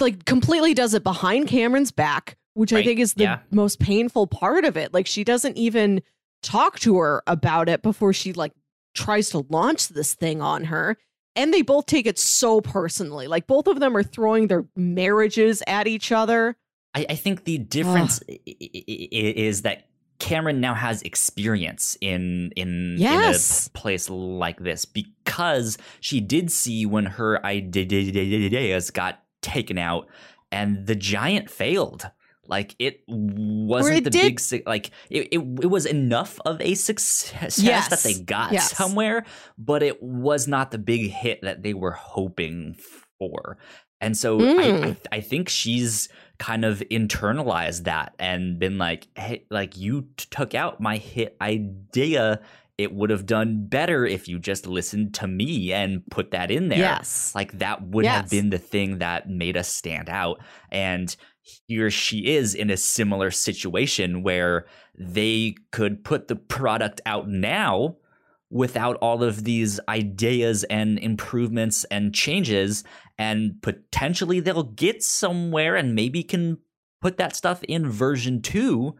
like completely does it behind Cameron's back, which Right, I think is the yeah. most painful part of it. Like she doesn't even talk to her about it before she like tries to launch this thing on her. And they both take it so personally. Like both of them are throwing their marriages at each other. I, I think the difference is that Cameron now has experience in in, Yes. in a place like this because she did see when her ideas got taken out and the giant failed. Like it wasn't it the did- big su- like it, it it was enough of a success that they got Yes. somewhere, but it was not the big hit that they were hoping for. And so I, Mm. I, I think she's kind of internalized that and been like, hey, like you t- took out my hit idea. It would have done better if you just listened to me and put that in there. Yes. Like that would have been the thing that made us stand out. And here she is in a similar situation where they could put the product out now without all of these ideas and improvements and changes and potentially they'll get somewhere and maybe can put that stuff in version 2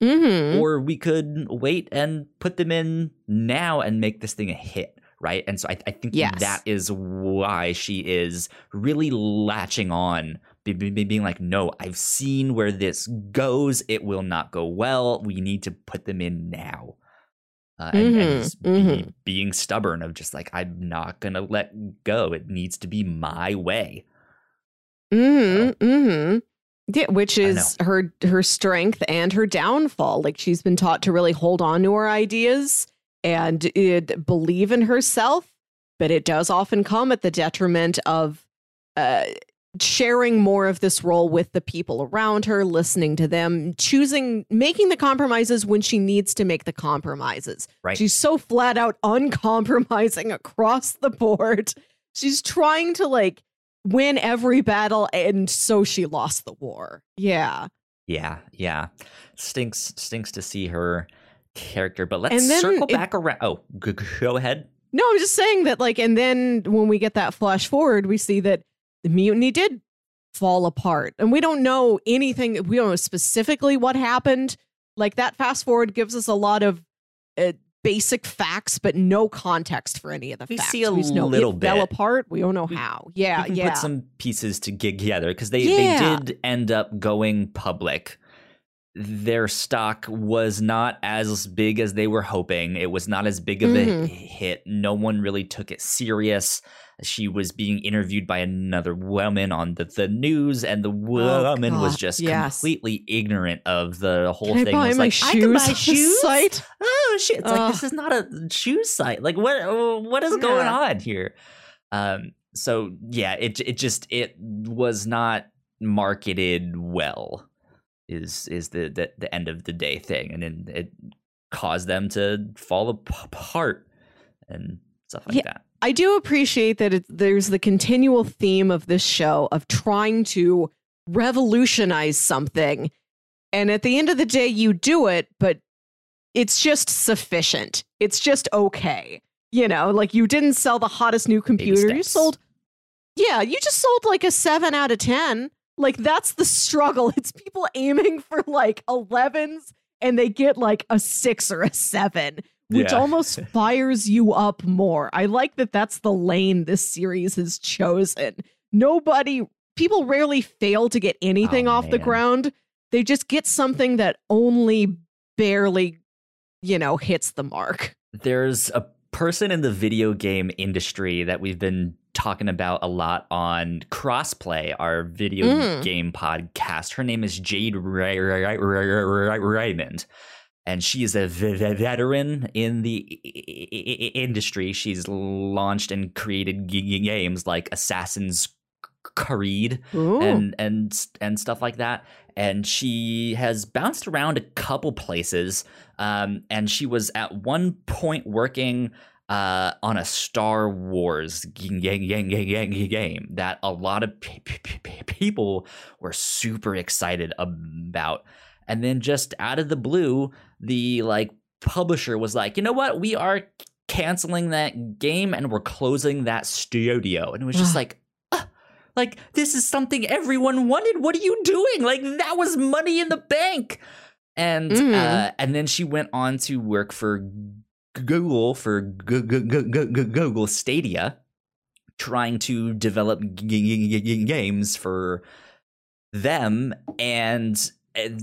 Mm-hmm. or we could wait and put them in now and make this thing a hit right and so i, I think Yes. that is why she is really latching on be- be- be- being like no i've seen where this goes it will not go well we need to put them in now uh, and, and Mhm, just be- mhm. being stubborn of just like i'm not gonna let go it needs to be my way Mm-hmm. Mm-hmm. Yeah, which is her her strength and her downfall. Like she's been taught to really hold on to her ideas and it, believe in herself, but it does often come at the detriment of uh, sharing more of this role with the people around her, listening to them, choosing, making the compromises when she needs to make the compromises. Right. She's so flat out uncompromising [LAUGHS] across the board. She's trying to like win every battle and so she lost the war. Yeah. Yeah, yeah. Stinks stinks to see her character, but let's circle it- back around. Oh, go ahead. No, I'm just saying that like and then when we get that flash forward, we see that the mutiny did fall apart. And we don't know anything, we don't know specifically what happened. Like that fast forward gives us a lot of uh, basic facts but no context for any of the We facts. see a just know little it fell bit. apart. We don't know We- how. Yeah, we yeah. put some pieces to gig together because they Yeah. they did end up going public. Their stock was not as big as they were hoping. It was not as big of a Mhm. hit. No one really took it serious. She was being interviewed by another woman on the, the news, and the woman was just yes. completely ignorant of the whole Can I thing. buy was my like, shoes? I can buy [LAUGHS] shoes. site? oh shit! It's like this is not a shoe site. Like what? What is going Yeah. on here? Um. So yeah, it it just it was not marketed well. Is is the the, the end of the day thing, and then it caused them to fall apart and stuff like Yeah. that. I do appreciate that it, there's the continual theme of this show of trying to revolutionize something. And at the end of the day, you do it, but it's just sufficient. It's just okay. You know, like you didn't sell the hottest new computer. You sold, yeah, you just sold like a seven out of 10. Like that's the struggle. [LAUGHS] It's people aiming for like 11s and they get like a six or a seven which Yeah. almost [LAUGHS] fires you up more. I like that that's the lane this series has chosen. Nobody, people rarely fail to get anything Oh, off the ground. They just get something that only barely, you know, hits the mark. There's a person in the video game industry that we've been talking about a lot on Crossplay, our video Mm. game podcast. Her name is Jade Ray- Ray- Ray- Ray- Ray- Raymond. And she is a ve- ve- veteran in the industry. She's launched and created games like Assassin's Creed Ooh. and and and stuff like that. And she has bounced around a couple places. Um, and she was at one point working uh, on a Star Wars game that a lot of p- p- p- people were super excited about. And then just out of the blue, the like publisher was like, you know what, we are canceling that game and we're closing that studio. And it was just like, "Ah, like this is something everyone wanted. What are you doing? Like that was money in the bank. And Mm. uh, and then she went on to work for Google for Google Stadia, trying to develop games for them and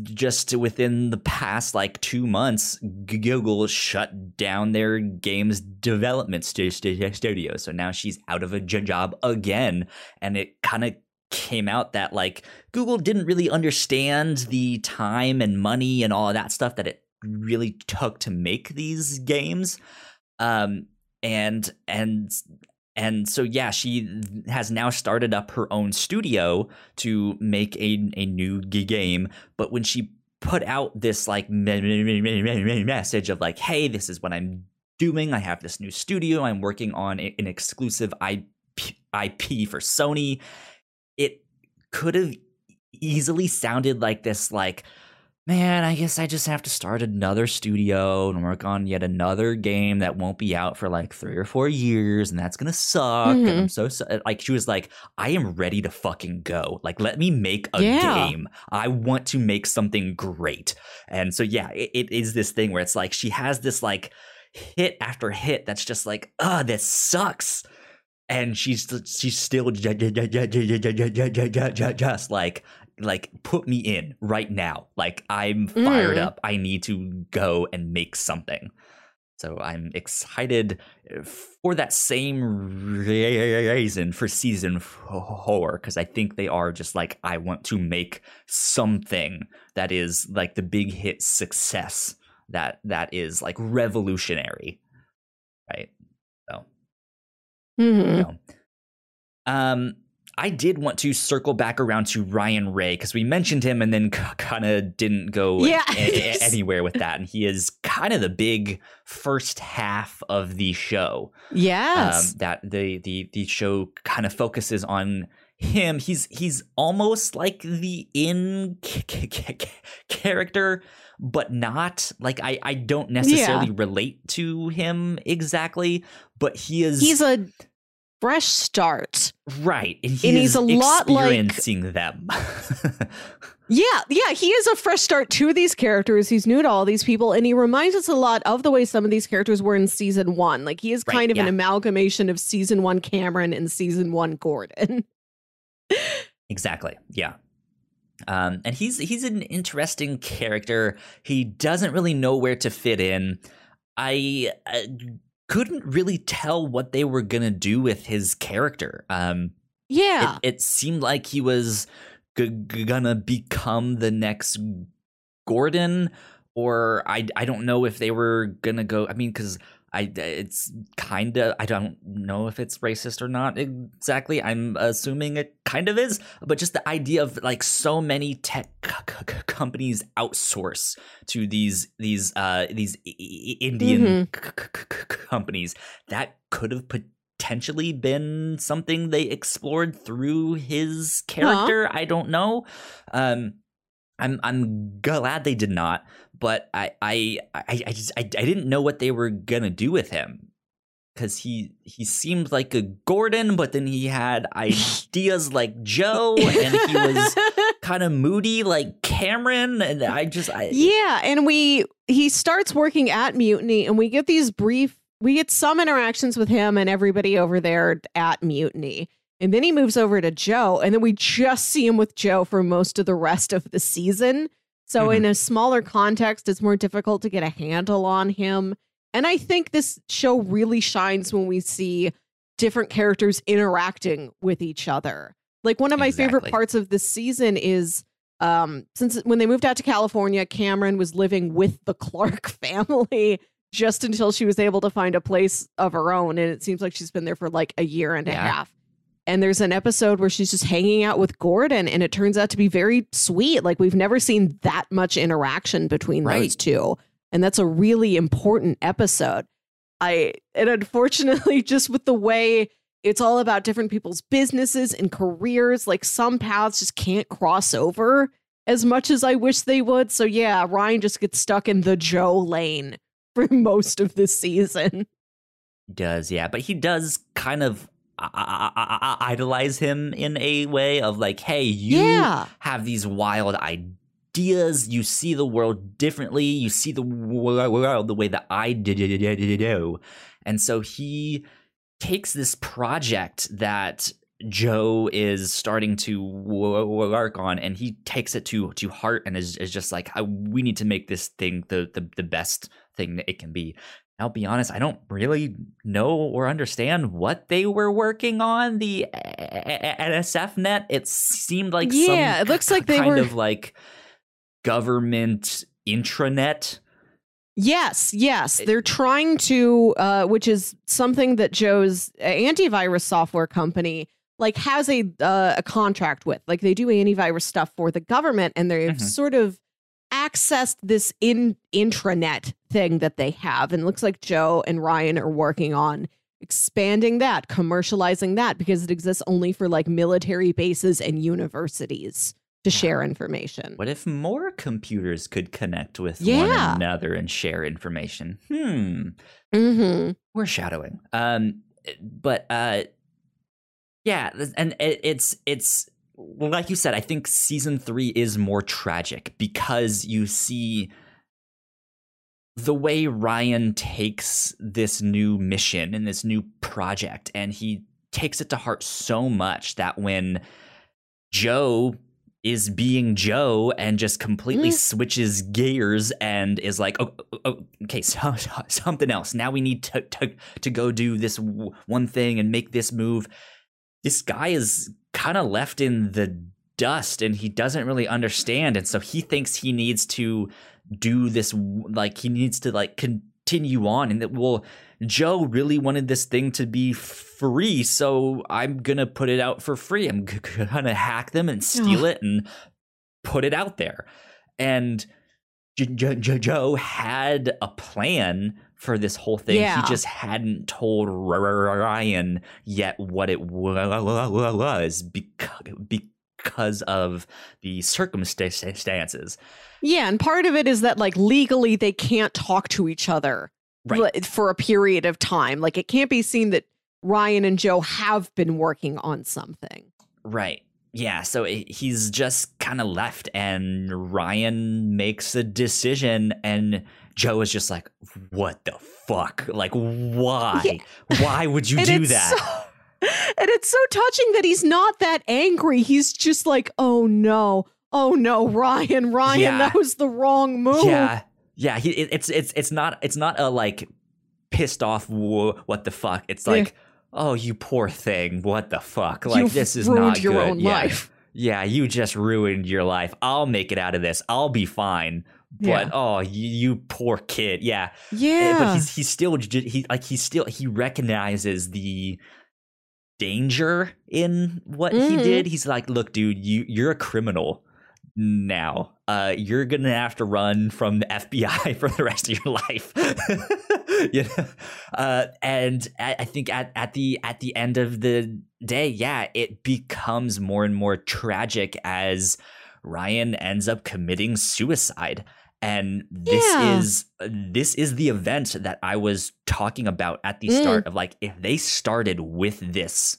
just within the past like two months google shut down their games development stu- stu- studio. So now she's out of a job again and it kind of came out that like google didn't really understand the time and money and all of that stuff that it really took to make these games um and and and so yeah she has now started up her own studio to make a, a new game but when she put out this like me- me- me- me- me- me- message of like hey this is what i'm doing. I have this new studio. I'm working on an exclusive ip, IP for sony. It could have easily sounded like this like man, I guess I just have to start another studio and work on yet another game that won't be out for like three or four years, and that's gonna suck. Mm-hmm. I'm so like she was like, I am ready to fucking go. Like, let me make a yeah. game. I want to make something great. And so yeah, it, it is this thing where it's like she has this like hit after hit that's just like, ah, this sucks. And she's she's still just like like put me in right now. Like I'm fired Mm. up. I need to go and make something. So I'm excited uh, for that same reason for season four because I think they are just like I want to make something that is like the big hit success that that is like revolutionary, right? So Mhm. know. Um, I did want to circle back around to Ryan Ray because we mentioned him and then kind of didn't go Yeah. a- [LAUGHS] anywhere with that, and he is kind of the big first half of the show. Yes. Um, that the the the show kind of focuses on him. He's he's almost like the in c- c- c- character, but not like I I don't necessarily relate to him exactly, but he is he's a fresh start. Right. And, he And he's is a lot like- experiencing them. [LAUGHS] Yeah, yeah, he is a fresh start to these characters. He's new to all these people, and he reminds us a lot of the way some of these characters were in season one. Like he is Right, kind of an amalgamation of season one Cameron and season one Gordon. [LAUGHS] exactly. Yeah. Um, and he's he's an interesting character. He doesn't really know where to fit in. I uh, couldn't really tell what they were gonna do with his character. Um, Yeah. it, it seemed like he was g- gonna become the next Gordon, or I I don't know if they were gonna go. I mean, because I it's kind of I don't know if it's racist or not exactly. I'm assuming it kind of is, but just the idea of like so many tech c- c- companies outsource to these these uh these I- Indian c- c- companies that could have potentially been something they explored through his character. I don't know. Um, I'm I'm glad they did not, but I I I, I just I, I didn't know what they were gonna do with him because he he seemed like a Gordon, but then he had [LAUGHS] ideas like Joe, and he was [LAUGHS] kind of moody like Cameron, and I just I yeah, and we he starts working at Mutiny, and we get these brief. We get some interactions with him and everybody over there at Mutiny. And then he moves over to Joe, and then we just see him with Joe for most of the rest of the season. So, Mhm. in a smaller context, it's more difficult to get a handle on him. And I think this show really shines when we see different characters interacting with each other. Like, one of my favorite parts of this season is um, since when they moved out to California, Cameron was living with the [LAUGHS] Clark family just until she was able to find a place of her own. And it seems like she's been there for like a year and a half. And there's an episode where she's just hanging out with Gordon, and it turns out to be very sweet. Like we've never seen that much interaction between Right. those two. And that's a really important episode. I and unfortunately, [LAUGHS] just with the way it's all about different people's businesses and careers, like some paths just can't cross over as much as I wish they would. So yeah, Ryan just gets stuck in the Joe lane [LAUGHS] for most of this season. He does, yeah, but he does kind of I- I- I- idolize him in a way of like, hey, you yeah. have these wild ideas. You see the world differently. You see the world the way that I did do. And so he takes this project that Joe is starting to wo- work on, and he takes it to to heart, and is, is just like, I, we need to make this thing the, the the best thing that it can be. I'll be honest, I don't really know or understand what they were working on. The NSF net, it seemed like Yeah, some it looks like they kind were- of like government intranet. Yes, yes. They're trying to, uh, which is something that Joe's uh, antivirus software company like has a uh, a contract with. Like they do antivirus stuff for the government, and they've Mhm. sort of accessed this in intranet thing that they have, and it looks like Joe and Ryan are working on expanding that, commercializing that because it exists only for like military bases and universities to share information. What if more computers could connect with Yeah. one another and share information? Hmm. Mm-hmm. We're shadowing. Um, but uh, yeah, and it, it's it's like you said. I think season three is more tragic because you see the way Ryan takes this new mission and this new project, and he takes it to heart so much that when Joe is being Joe and just completely Mm. switches gears and is like, oh, oh, oh, okay, [LAUGHS] so, something else. Now we need to, to to go do this w- one thing and make this move. This guy is kind of left in the dust and he doesn't really understand, and so he thinks he needs to do this like he needs to like continue on and that well joe really wanted this thing to be free so i'm gonna put it out for free. I'm gonna hack them and steal it and put it out there. And joe had a plan for this whole thing Yeah. he just hadn't told ryan yet what it was because because of the circumstances Yeah, and part of it is that like legally they can't talk to each other Right. for a period of time. Like it can't be seen that Ryan and Joe have been working on something. Right. Yeah. So it, he's just kind of left, and Ryan makes a decision, and Joe is just like, "What the fuck? Like, why? Yeah. Why would you [LAUGHS] do that?" so- and it's so touching that he's not that angry. He's just like, "Oh no. Oh no, Ryan, Ryan, Yeah. that was the wrong move." Yeah. Yeah. He, it, it's it's it's not it's not a like pissed off. "Wha- What the fuck? It's Yeah. like, oh, you poor thing. What the fuck? Like You've this is not your good. own yeah. life. Yeah, you just ruined your life. I'll make it out of this. I'll be fine. But Yeah. oh, you, you poor kid. Yeah. Yeah. but he's he's still he like he still he recognizes the danger in what he Mhm. did. He's like, look, dude, you you're a criminal now. Uh, you're gonna have to run from the FBI [LAUGHS] for the rest of your life. [LAUGHS] you know? uh, and I, I think at, at the at the end of the day, yeah, it becomes more and more tragic as Ryan ends up committing suicide. And this Yeah. is this is the event that I was talking about at the Mm. start of like if they started with this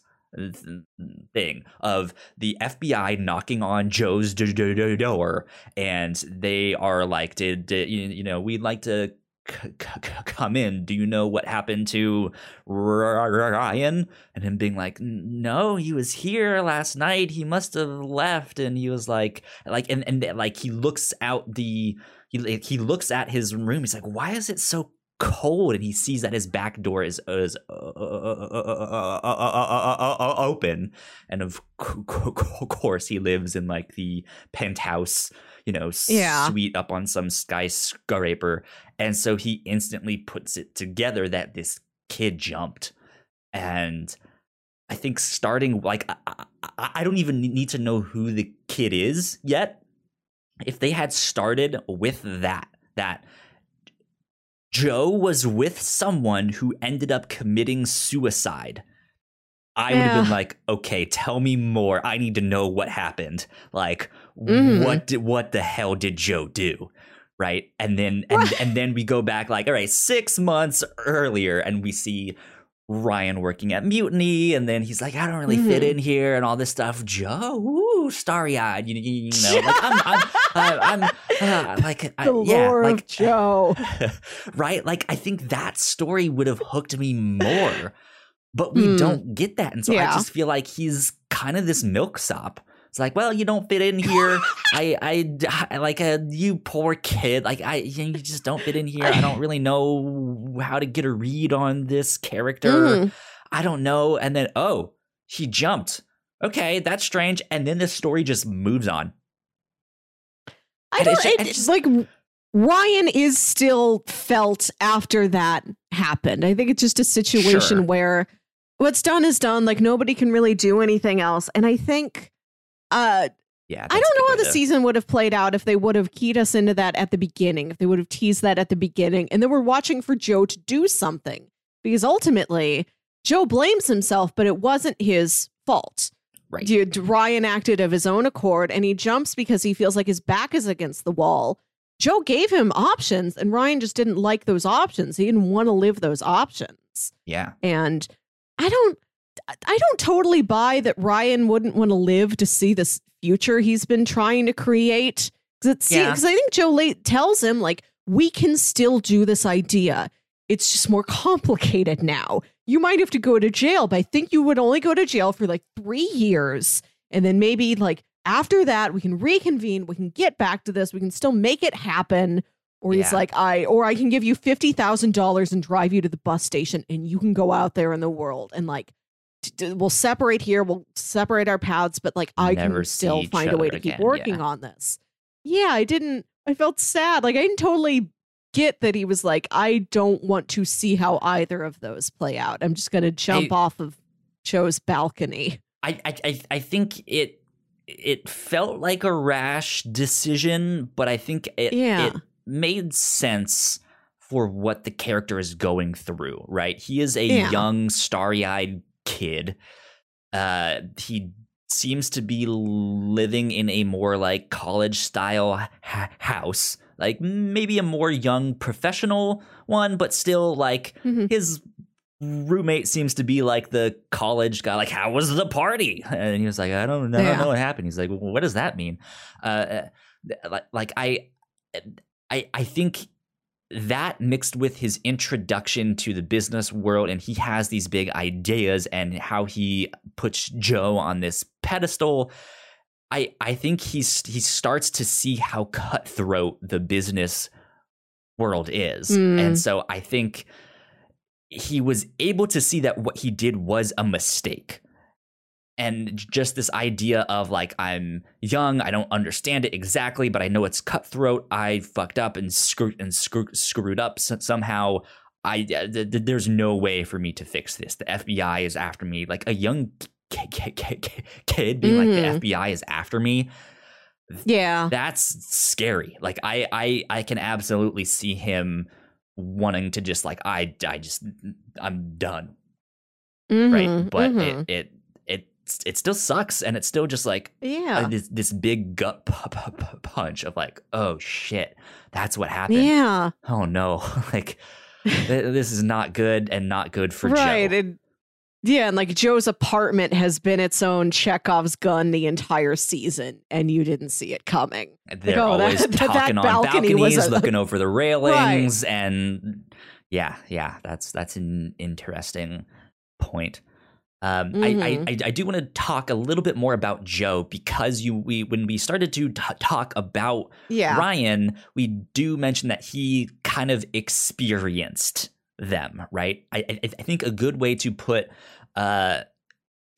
thing of the FBI knocking on Joe's door and they are like did, did you know we'd like to c- c- come in do you know what happened to Ryan and him being like no he was here last night he must have left and he was like like and and like he looks out the he he looks at his room he's like why is it so cold and he sees that his back door is is open and of course he lives in like the penthouse you know Yeah. suite up on some skyscraper and so he instantly puts it together that this kid jumped and I think starting like I, I, I don't even need to know who the kid is yet. If they had started with that, that Joe was with someone who ended up committing suicide. I would have been like, okay, tell me more. I need to know what happened. Like, mm. what did, what the hell did Joe do? Right, and then and and then we go back like, all right, six months earlier, and we see Ryan working at Mutiny, and then he's like, I don't really mm-hmm. fit in here, and all this stuff. Joe, ooh, starry eyed, you, you, know, like I'm, I'm, I'm, [LAUGHS] I'm uh, like, I, the yeah, like Joe, [LAUGHS] right? Like, I think that story would have hooked me more, but we mm. don't get that, and so yeah. I just feel like he's kind of this milksop it's like, well, you don't fit in here. I, I, like a uh, you poor kid. Like I, you just don't fit in here. I don't really know how to get a read on this character. Mm. I don't know. And then, oh, he jumped. Okay, that's strange. And then the story just moves on. I don't. It's, it's just, like Ryan is still felt after that happened. I think it's just a situation sure. where what's done is done. Like nobody can really do anything else. And I think uh, yeah, I don't know how the season would have played out if they would have keyed us into that at the beginning, if they would have teased that at the beginning, and then we're watching for Joe to do something because ultimately Joe blames himself, but it wasn't his fault. Right. Ryan acted of his own accord, and he jumps because he feels like his back is against the wall. Joe gave him options, and Ryan just didn't like those options. He didn't want to live those options. Yeah. And I don't I don't totally buy that Ryan wouldn't want to live to see this future he's been trying to create. Because yeah. I think Joe Late tells him, like, we can still do this idea. It's just more complicated now. You might have to go to jail, but I think you would only go to jail for like three years. And then maybe like after that, we can reconvene. We can get back to this. We can still make it happen. Or he's yeah. like, I, or I can give you $50,000 and drive you to the bus station and you can go out there in the world and like we'll separate here, we'll separate our paths, but like I Never can still find a way to again. keep working yeah. on this. Yeah, I didn't. I felt sad. Like I didn't totally get that he was like, I don't want to see how either of those play out. I'm just gonna jump I, off of Joe's balcony. I, I I think it it felt like a rash decision, but I think it yeah. it made sense for what the character is going through, right? He is a yeah. young, starry eyed kid. Uh, he seems to be living in a more like college style ha- house, like maybe a more young professional one, but still like mm-hmm. his roommate seems to be like the college guy. Like, how was the party? [LAUGHS] And he was like, I don't know, yeah. I don't know what happened. He's like, well, what does that mean? Uh, like, like I, I, I think that mixed with his introduction to the business world and he has these big ideas and how he puts Joe on this pedestal I I think he's he starts to see how cutthroat the business world is mm. and so I think he was able to see that what he did was a mistake and just this idea of like I'm young, I don't understand it exactly, but I know it's cutthroat. I fucked up and screwed and screw, screwed up so, somehow. I th- th- there's no way for me to fix this. The FBI is after me, like a young k- k- k- kid being mm-hmm. like the mm-hmm. FBI is after me. Yeah, that's scary. Like I I I can absolutely see him wanting to just like I I just I'm done. Mm-hmm. Right, but mm-hmm. it it it still sucks and it's still just like yeah. uh, this this big gut p- p- p- punch of like oh shit that's what happened. Yeah. Oh no. [LAUGHS] Like [LAUGHS] th- this is not good and not good for right Joe. And, yeah and like Joe's apartment has been its own Chekhov's gun the entire season and you didn't see it coming. They're like, oh, always that, [LAUGHS] talking that on balcony balconies a, looking over the railings right. and yeah yeah that's that's an interesting point um, mm-hmm. I, I, I do want to talk a little bit more about Joe because you we when we started to t- talk about yeah. Ryan, we do mention that he kind of experienced them, right? I, I, I think a good way to put uh,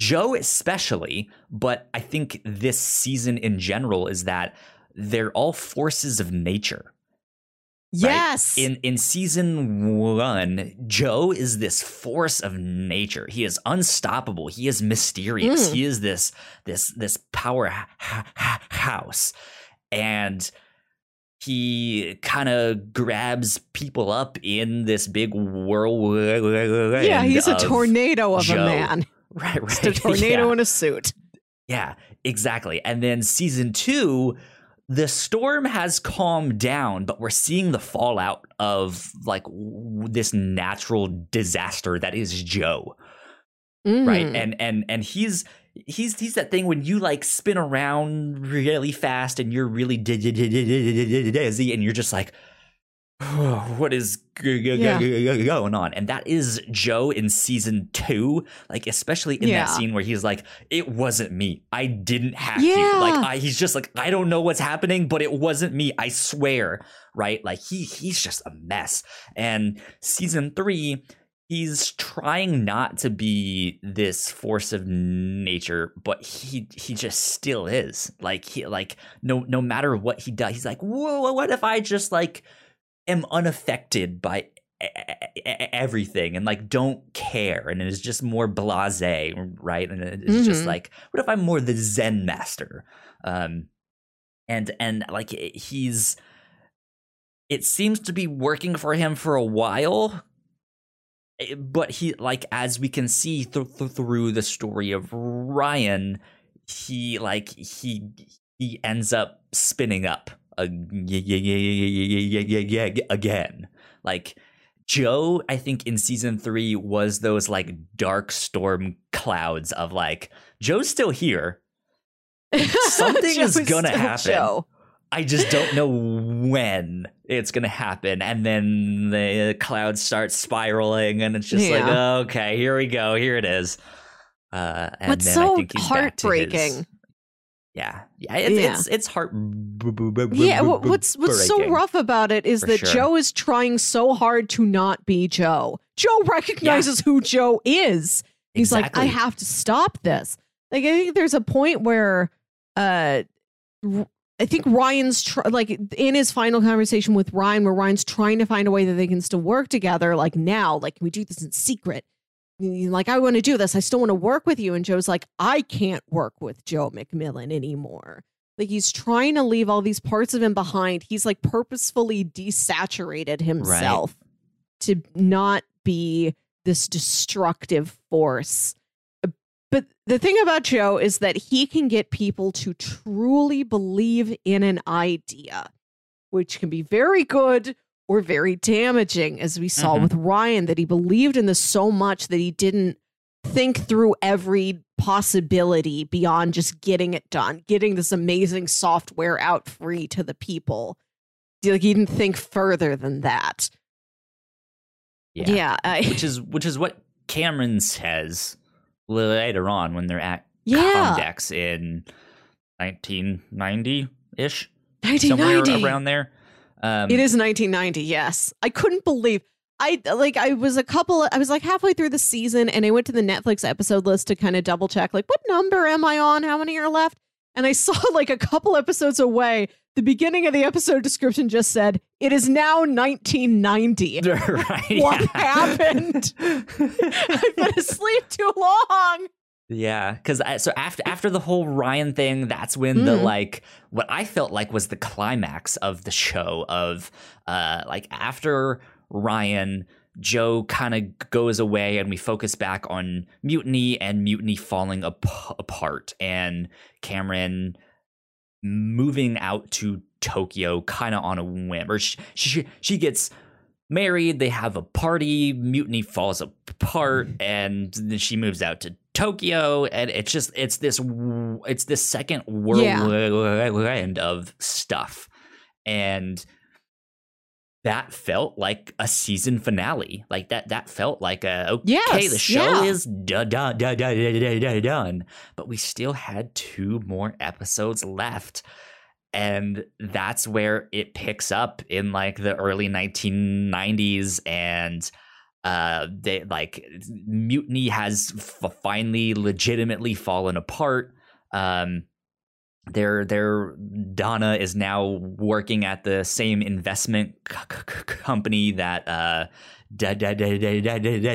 Joe, especially, but I think this season in general is that they're all forces of nature. Yes. In in season one, Joe is this force of nature. He is unstoppable. He is mysterious. Mm. He is this this this powerhouse, and he kind of grabs people up in this big whirlwind. yeah, he's a tornado of Joe. [LAUGHS] a man. Right, right. Just a tornado yeah. in a suit. Yeah, exactly. And then season two, the storm has calmed down, but we're seeing the fallout of like w- this natural disaster that is Joe, right? Mhm. And and and he's he's he's that thing when you like spin around really fast and you're really di- di- di- di- di- di- di- dizzy and you're just like. [SIGHS] what is g- g- Yeah. g- going on? And that is Joe in season two, like especially in Yeah. that scene where he's like, "It wasn't me. I didn't have to." Yeah. Like I, he's just like, "I don't know what's happening, but it wasn't me. I swear." Right? Like he he's just a mess. And season three, he's trying not to be this force of nature, but he he just still is. Like he like no no matter what he does, he's like, "Whoa, what if I just like." Am unaffected by everything and like don't care and it is just more blasé right? And it's just Mhm. like what if i'm more the zen master? Um and and like he's it seems to be working for him for a while eh, but he like as we can see th- th- through the story of ryan he like he he ends up spinning up again like joe i think in season three was those like dark storm clouds of like joe's still here Something is gonna happen. Joe. I just don't know when it's gonna happen, and then the clouds start spiraling, and it's just like, Yeah. okay, here we go, here it is. Uh, and What's so heartbreaking? Yeah, yeah, it's Yeah. it's it's heart. Yeah, what's what's so rough about it is For that sure. Joe is trying so hard to not be Joe. Joe recognizes who Joe is. He's like, I have to stop this. Like, I think there's a point where, uh, I think Ryan's tr- like in his final conversation with Ryan, where Ryan's trying to find a way that they can still work together. Like now, like can we do this in secret? Like I want to do this. I still want to work with you. And Joe's like, I can't work with Joe MacMillan anymore. Like he's trying to leave all these parts of him behind. He's like purposefully desaturated himself to not be this destructive force. But the thing about Joe is that he can get people to truly believe in an idea, which can be very good or very damaging, as we saw Mhm. with Ryan, that he believed in this so much that he didn't think through every possibility beyond just getting it done, getting this amazing software out free to the people. Like he didn't think further than that. yeah, Yeah. I, [LAUGHS] which is which is what Cameron says later on when they're at yeah. Comdex in 1990 ish, somewhere 1990. around there. Um, It is 1990. Yes, I couldn't believe. I like. I was a couple. I was like halfway through the season, and I went to the Netflix episode list to kind of double check, like, what number am I on? How many are left? And I [LAUGHS] saw like a couple episodes away. The beginning of the episode description just said, "It is now 1990." [LAUGHS] right, What yeah. happened? [LAUGHS] I've been asleep too long. Yeah, because so after after the whole Ryan thing, that's when the Mhm. like what I felt like was the climax of the show of uh like after Ryan, Joe kind of goes away and we focus back on mutiny and mutiny falling ap- apart and Cameron moving out to Tokyo kind of on a whim or she, she she gets married they have a party mutiny falls apart and then she moves out to Tokyo and it's just it's this it's this second whirlwind of stuff. And that felt like a season finale. Like that that felt like a okay Yes, the show yeah. is done done done done done. But we still had two more episodes left. And that's where it picks up in like the early 1990s and uh they like mutiny has f- finally legitimately fallen apart um their their Donna is now working at the same investment c- c- company that uh,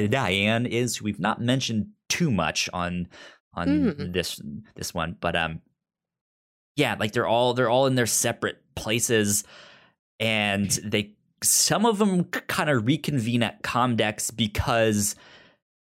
Diane is. We've not mentioned too much on on Mm. this this one, but um, yeah, like they're all they're all in their separate places, and they some of them kind of reconvene at Comdex because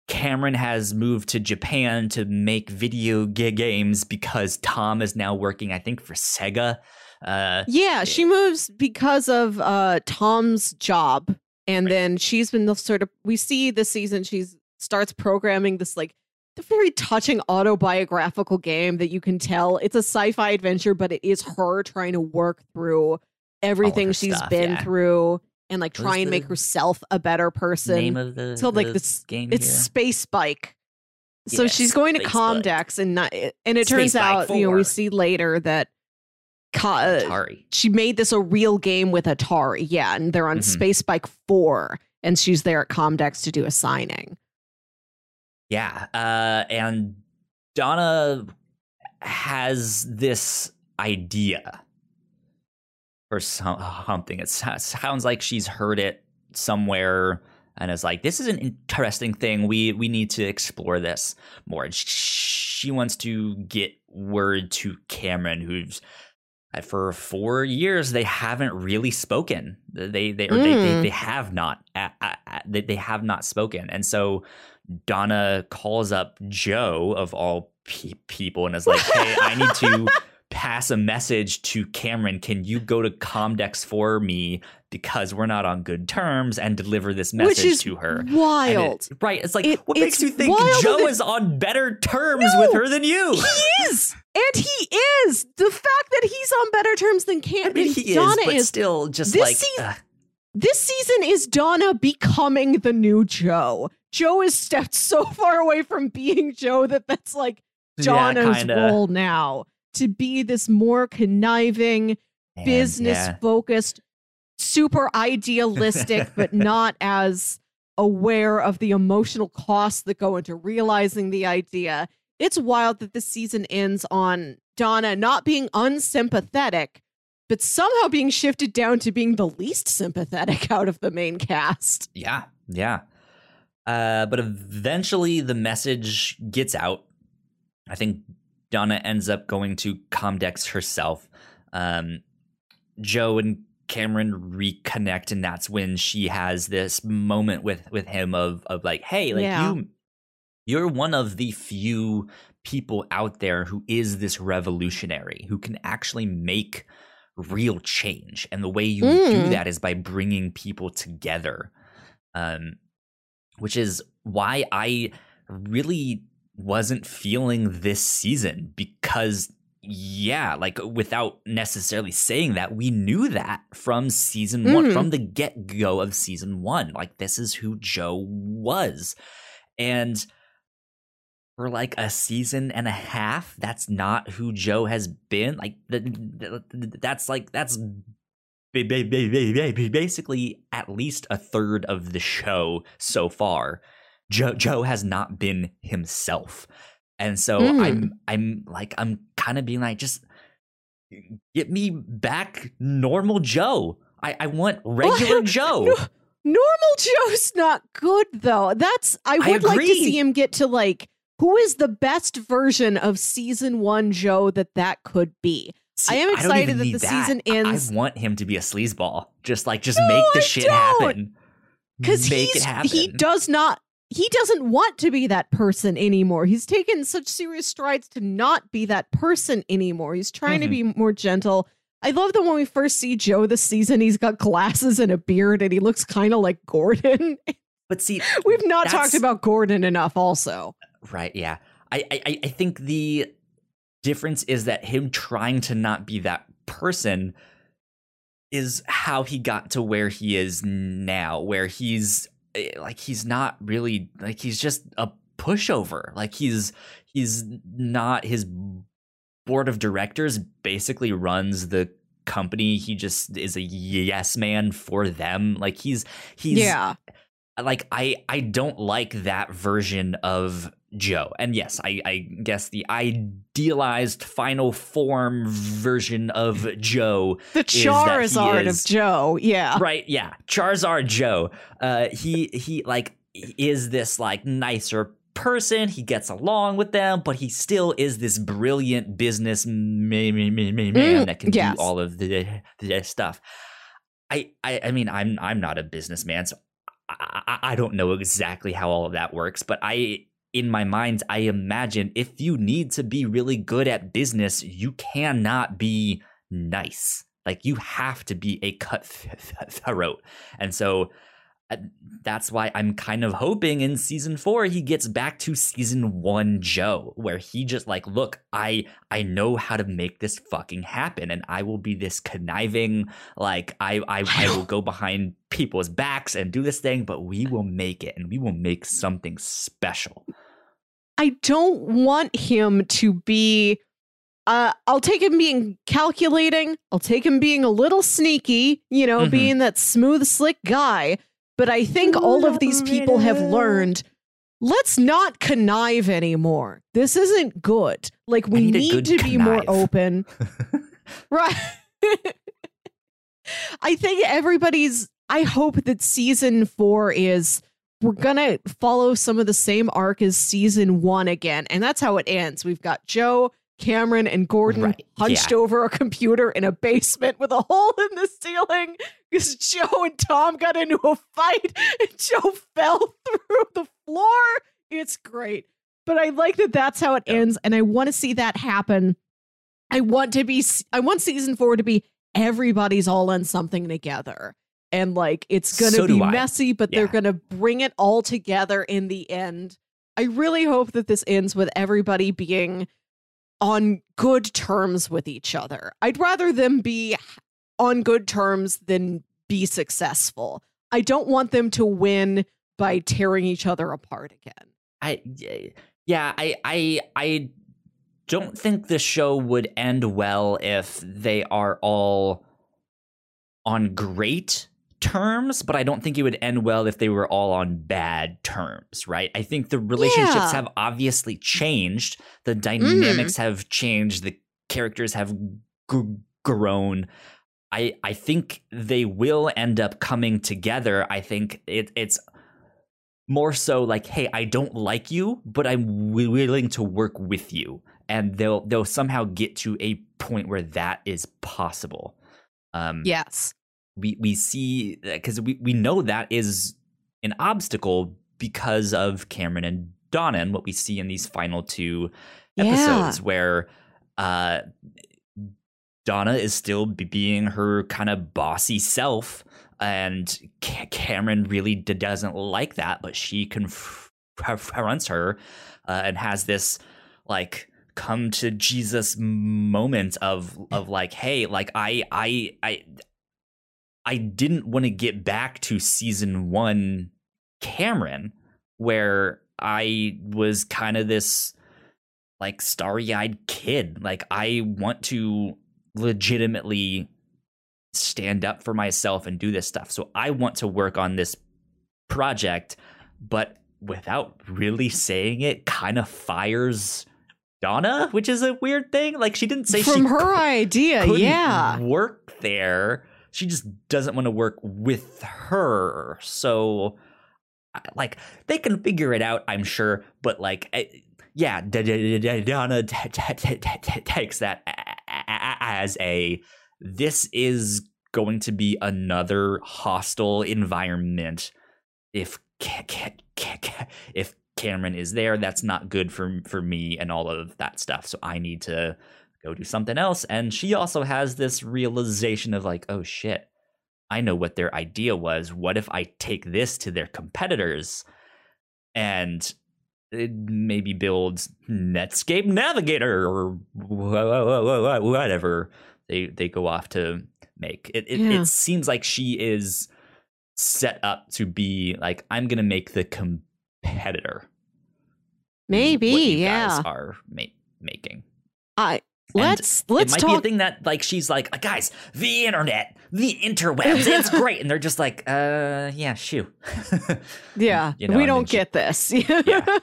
Cameron has moved to Japan to make video games because Tom is now working, I think, for Sega. Uh, Yeah, she moves because of uh Tom's job. And Right. then she's been the sort of we see this season she starts programming this like the very touching autobiographical game that you can tell it's a sci-fi adventure, but it is her trying to work through everything she's stuff, been yeah. through and like try and make herself a better person. name of the, So, like, the this- game It's here? Space Bike. So Yes, she's going to Bike. Comdex, and not, and it Space turns out, you know, we see later that Ka- uh, Atari. she made this a real game with Atari. Yeah, and they're on Mhm. Space Bike 4, and she's there at Comdex to do a signing. Yeah, uh, and Donna has this idea or something. It sounds like she's heard it somewhere and is like, "This is an interesting thing. We we need to explore this more." And she wants to get word to Cameron, who's uh, for four years they haven't really spoken. They they or they, they Mm. they have not they, they have not spoken, and so Donna calls up Joe of all pe- people and is like, "Hey, I need to pass a message to Cameron. Can you go to Comdex for me because we're not on good terms and deliver this message to her?" And it- wild. right? It's like, It- what makes you think Joe than- is on better terms No! with her than you? he is! And he is! The fact that he's on better terms than Cameron I mean, he Donna is, but is still, just This like, season-. This season is Donna becoming the new Joe. Joe has stepped so far away from being Joe that that's like Donna's kinda. role now to be this more conniving, Man, business yeah. focused, super idealistic, [LAUGHS] but not as aware of the emotional costs that go into realizing the idea. It's wild that the season ends on Donna not being unsympathetic, but somehow being shifted down to being the least sympathetic [LAUGHS] out of the main cast. Yeah, yeah. Uh, but eventually the message gets out. I think Donna ends up going to Comdex herself. Um, Joe and Cameron reconnect, and that's when she has this moment with with him of of like, hey, like Yeah. you, you're one of the few people out there who is this revolutionary who can actually make real change, and the way you do Mm. that is by bringing people together. Um, which is why I really wasn't feeling this season because yeah, like without necessarily saying that, we knew that from season one, Mhm. from the get go of season one. Like, this is who Joe was. And for like a season and a half, that's not who Joe has been. Like, th- th- th- that's like, that's ba- ba- ba- ba- ba- basically at least a third of the show so far. Joe Joe has not been himself. And so Mm. I'm I'm like I'm kind of being like just get me back normal Joe. I, I want [LAUGHS] regular Joe. No, Normal Joe's not good though. That's I I would like to see him get to like who is the best version of season one Joe that that could be. See, I am excited even that the season ends- I, want him to be a sleazeball. Just like just No, make the I shit happen. because make it happen. he does not he doesn't want to be that person anymore. He's taken such serious strides to not be that person anymore. He's trying to Mhm. be more gentle. I love that when we first see Joe this season, he's got glasses and a beard and he looks kind of like Gordon. [LAUGHS] But see, We've not talked about Gordon enough also. Right. Yeah. I, I I think the difference is that him trying to not be that person is how he got to where he is now, where he's Eh, like he's not really like he's just a pushover. Like he's he's not his board of directors basically runs the company. He just is a yes man for them. Like he's he's yeah. like I I don't like that version of Joe. And yes, I, I guess the idealized final form version of Joe. The Charizard is, of Joe, yeah. Right, yeah. Charizard Joe. Uh he he like is this like nicer person. He gets along with them, but he still is this brilliant business man, mm, that can yes. do all of the, the stuff. I, I I mean I'm I'm not a businessman, so I, I don't know exactly how all of that works, but I in my mind, I imagine if you need to be really good at business, you cannot be nice. Like you have to be a cutthroat. [LAUGHS] And so that's why I'm kind of hoping in season 4 he gets back to season 1 Joe where he just like look I I know how to make this fucking happen and I will be this conniving like I I, I will go behind people's backs and do this thing but we will make it and we will make something special. I don't want him to be uh, I'll take him being calculating. I'll take him being a little sneaky, you know, mm-hmm. being that smooth, slick guy. But I think all of these people have learned let's not connive anymore. This isn't good. Like we need, need to connive. be more open. [LAUGHS] right. I think everybody's I hope that season 4 is we're gonna follow some of the same arc as season one again, and that's how it ends. We've got Joe Cameron and Gordon right. hunched yeah. over a computer in a basement with a hole in the ceiling because Joe and Tom got into a fight and Joe fell through the floor. It's great. But I like that that's how it yeah. ends and I want to see that happen. I want to be I want season 4 to be everybody's all in something together. And like it's going to so be messy, but yeah. they're going to bring it all together in the end. I really hope that this ends with everybody being on good terms with each other. I'd rather them be on good terms than be successful. I don't want them to win by tearing each other apart again. I yeah, I I I don't think the show would end well if they are all on great terms, but I don't think it would end well if they were all on bad terms, right? I think the relationships yeah. have obviously changed. The dynamics mm. have changed. The characters have g- grown. I I think they will end up coming together. I think it, it's more so like, hey, I don't like you, but I'm willing to work with you, and they'll they'll somehow get to a point where that is possible. Um, yes, we we see because we we know that is an obstacle because of Cameron and Donna and what we see in these final two episodes yeah. where uh, Donna is still being her kind of bossy self and Cameron really doesn't like that but she confronts her uh, and has this like come to Jesus moment of of like hey like I I I I didn't want to get back to season one Cameron, where I was kind of this like starry eyed kid. Like, I want to legitimately stand up for myself and do this stuff. So, I want to work on this project, but without really saying it, kind of fires Donna, which is a weird thing. Like, she didn't say from her idea, yeah, work there she just doesn't want to work with her. So, like, they can figure it out, I'm sure. But like, yeah, Donna takes that as a this is going to be another hostile environment. If if Cameron is there, that's not good for for me and all of that stuff. So I need to go do something else. And she also has this realization of like, oh shit, I know what their idea was. What if I take this to their competitors and maybe builds Netscape Navigator or whatever they they go off to make. It it, yeah. it seems like she is set up to be like I'm gonna make the competitor. Maybe, yeah. are ma- making. I let's let's it might talk. be a thing that like she's like, guys, the internet, the interwebs, [LAUGHS] it's great, and they're just like, uh, yeah, shoo. [LAUGHS] yeah, You know, we and don't she- get this. [LAUGHS] Yeah.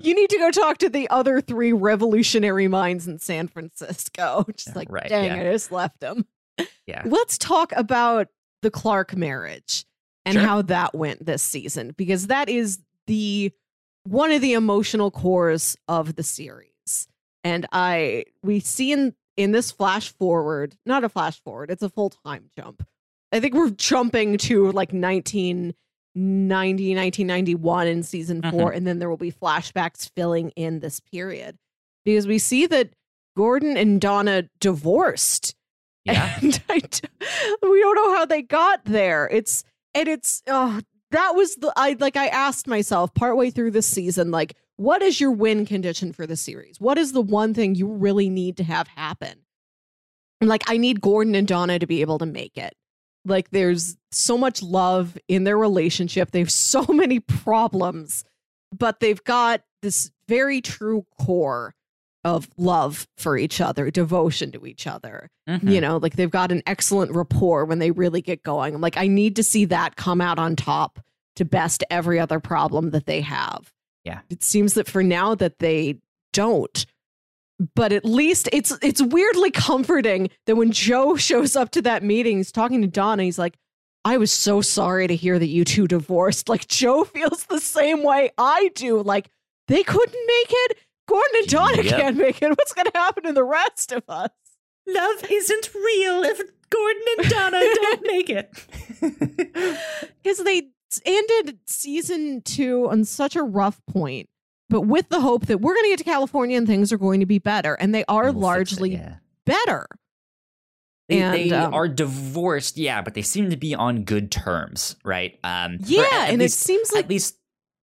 you need to go talk to the other three revolutionary minds in San Francisco. Just like, Right, dang, yeah. I just left them. yeah, Let's talk about the Clark marriage and Sure. how that went this season because that is the one of the emotional cores of the series. And I we see in in this flash forward, not a flash forward, it's a full time jump. I think we're jumping to like 1990, 1991 in season 4 and then there will be flashbacks filling in this period because we see that Gordon and Donna divorced [LAUGHS] yeah. and I we don't know how they got there. It's and it's uh, that was the I like I asked myself partway through this season like what is your win condition for the series? What is the one thing you really need to have happen? And like I need Gordon and Donna to be able to make it. Like there's so much love in their relationship. They've [LAUGHS] so many problems, but they've got this very true core of love for each other, devotion to each other Mhm. you know like they've got an excellent rapport when they really get going i'm like i need to see that come out on top to best every other problem that they have Yeah. it seems that for now that they don't but at least it's it's weirdly comforting that when joe [LAUGHS] shows up to that meeting he's talking to donna he's like i was so sorry to hear that you two divorced [LAUGHS] like joe [LAUGHS] feels the same way i do like they couldn't make it gordon and donna Yep. can't make it what's going to happen to the rest of us Love isn't real if Gordon and Donna don't make it. because they ended season two on such a rough point, but with the hope that we're going to get to California and things are going to be better, and they are we'll fix it, largely yeah. better. They, And, they um, are divorced, yeah, but they seem to be on good terms, right? Um, Yeah, at- at and least- it seems like at least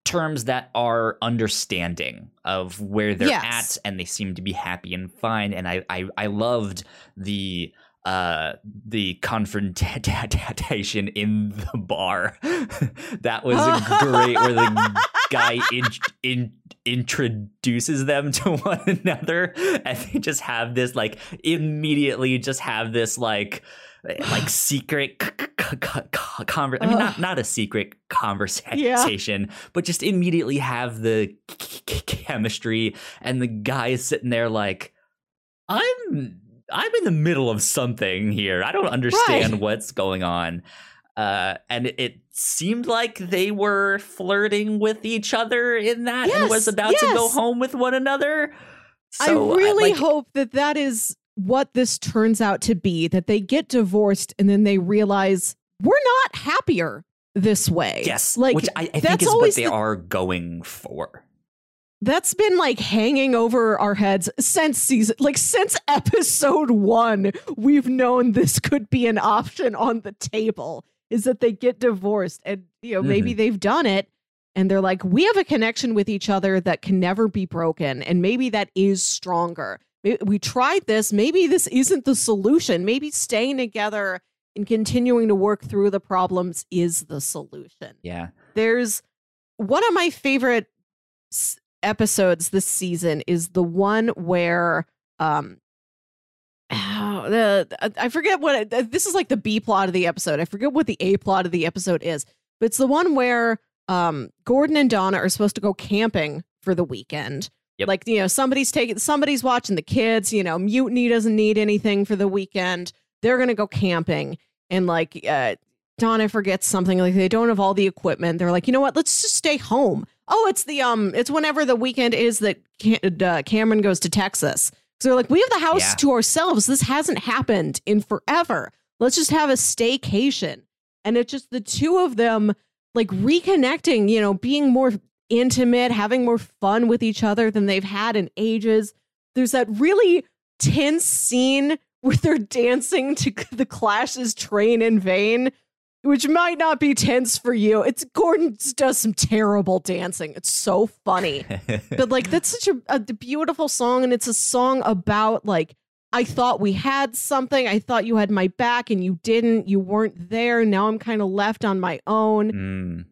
terms that are understanding of where they're Yes. at, and they seem to be happy and fine. And I, I, I loved the uh the confrontation [LAUGHS] in the bar. [LAUGHS] That was great where the guy [LAUGHS] in, in introduces them to one another and they just have this like immediately just have this like like [GASPS] secret conver- I mean not not a secret conversation but just immediately have the chemistry and the guy is sitting there like I'm I'm in the middle of something here. I don't understand Right. what's going on. Uh, and it, seemed like they were flirting with each other in that and was Yes, about to go home with one another. So, I really like, hope that that is what this turns out to be that they get divorced and then they realize we're not happier this way. Yes, Like, which I, I think that's is what they the- are going for. That's been like hanging over our heads since season like since episode one we've known this could be an option on the table is that they get divorced and you know maybe mm-hmm. they've done it and they're like we have a connection with each other that can never be broken and maybe that is stronger. We tried this. Maybe this isn't the solution. Maybe staying together and continuing to work through the problems is the solution. Yeah. there's one of my favorite episodes this season is the one where um oh, [SIGHS] the I forget what it, this is like the B plot of the episode. I forget what the A plot of the episode is, but it's the one where um Gordon and Donna are supposed to go camping for the weekend. Yep. Like, you know, somebody's taking somebody's watching the kids, you know, Mutiny doesn't need anything for the weekend. They're going to go camping and like uh Donna forgets something like they don't have all the equipment. They're like, you know what? Let's just stay home. Oh, it's the um, it's whenever the weekend is that Cam- uh, Cameron goes to Texas. So they're like, we have the house Yeah. to ourselves. This hasn't happened in forever. Let's just have a staycation. And it's just the two of them like reconnecting, you know, being more intimate, having more fun with each other than they've had in ages. There's that really tense scene [LAUGHS] where they're dancing to [LAUGHS] the Clash's Train in Vain, which might not be tense for you. It's Gordon does some terrible dancing. It's so funny. [LAUGHS] but like that's such a, a beautiful song and it's a song about like I thought we had something. I thought you had my back and you didn't. You weren't there. Now I'm kind of left on my own Mm.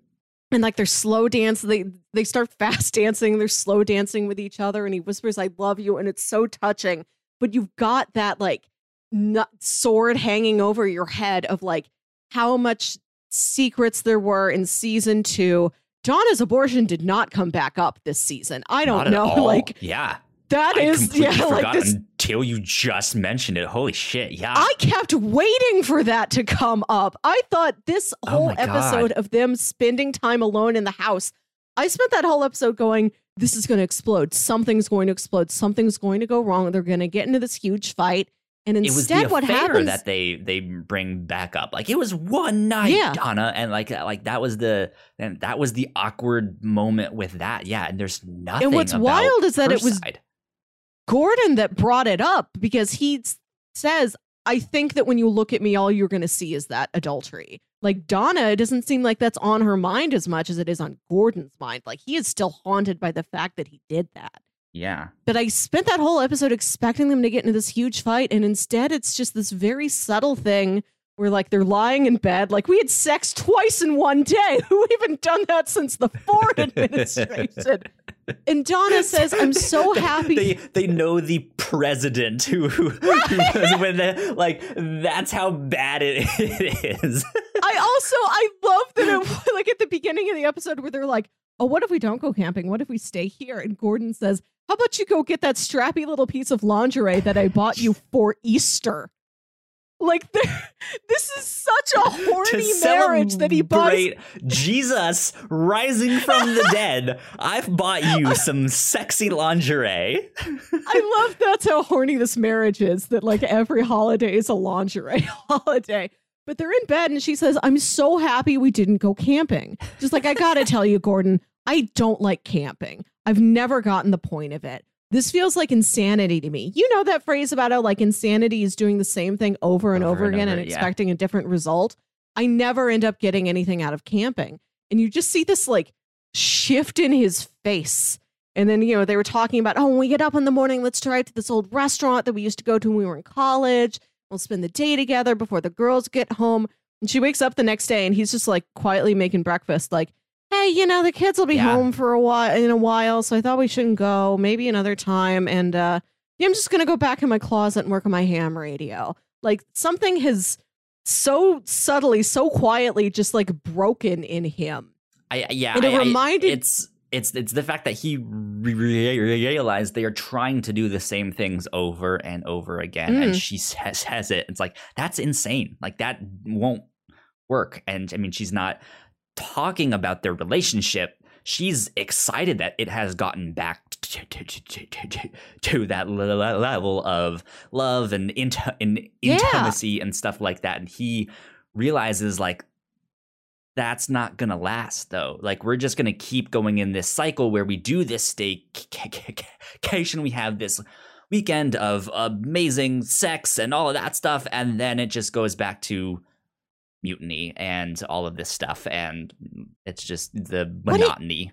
and like they're slow dance they they start fast dancing they're slow dancing with each other and he whispers i love you and it's so touching but you've got that like sword hanging over your head of like how much secrets there were in season two. Donna's abortion did not come back up this season. I don't know. all. Like yeah, that I is yeah, like this until you just mentioned it. Holy shit! Yeah, I kept waiting for that to come up. I thought this Oh whole God. episode of them spending time alone in the house, I spent that whole episode going, this is going to explode. Something's going to explode. Something's going to go wrong. They're going to get into this huge fight. And it was instead, the what happens? that they they bring back up. Like it was one night, Yeah. Donna, and like uh, like that was the and that was the awkward moment with that. Yeah, and there's nothing. And what's wild is that it was- side. Gordon that brought it up because he says, I think that when you look at me, all you're going to see is that adultery. Like Donna, it doesn't seem like that's on her mind as much as it is on Gordon's mind. Like he is still haunted by the fact that he did that. Yeah, But I spent that whole episode expecting them to get into this huge fight, and instead it's just this very subtle thing where like they're lying in bed, like we had sex twice in one day. [LAUGHS] Who even done that since the Ford [LAUGHS] administration? And Donna says, "I'm so [LAUGHS] happy." They they know the president who who, who when they, like that's how bad it is. I also I love that it like at the beginning of the episode where they're like, "Oh, what if we don't go camping? What if we stay here?" And Gordon says, "How about you go get that strappy little piece of lingerie that I bought you [LAUGHS] for Easter?" Like [LAUGHS] this is such a horny marriage that he celebrate Jesus rising from the [LAUGHS] dead. I've bought you some sexy lingerie. I love that's how horny this marriage is. That like every holiday is a lingerie holiday. But they're in bed and she says, I'm so happy we didn't go camping. Just like, I gotta tell you, Gordon, I don't like camping. I've never gotten the point of it. This feels like insanity to me. You know that phrase about how like insanity is doing the same thing over and Over over, and again over, and yeah. expecting a different result. I never end up getting anything out of camping. And you just see this like shift in his face. And then, you know, they were talking about, oh, when we get up in the morning, let's drive to this old restaurant that we used to go to when we were in college. We'll spend the day together before the girls get home. And she wakes up the next day and he's just like quietly making breakfast, like, hey, you know, the kids will be Yeah. home for a while in a while. So I thought we shouldn't go, maybe another time. And uh yeah, I'm just gonna go back in my closet and work on my ham radio. Like something has so subtly, so quietly just like broken in him. I yeah, And it I- I- reminded- it's it's it's the fact that he re- re- realized they are trying to do the same things over and over again, and Mm. she says, says it. It's like that's insane. Like that won't work. And I mean, she's not talking about their relationship. She's excited that it has gotten back to, to, to, to, that le- le- level of love and, and Yeah. intimacy and stuff like that. And he realizes like that's not gonna last though. Like we're just gonna keep going in this cycle where we do this staycation, we have this weekend of amazing sex and all of that stuff, and then it just goes back to mutiny and all of this stuff, and it's just the monotony.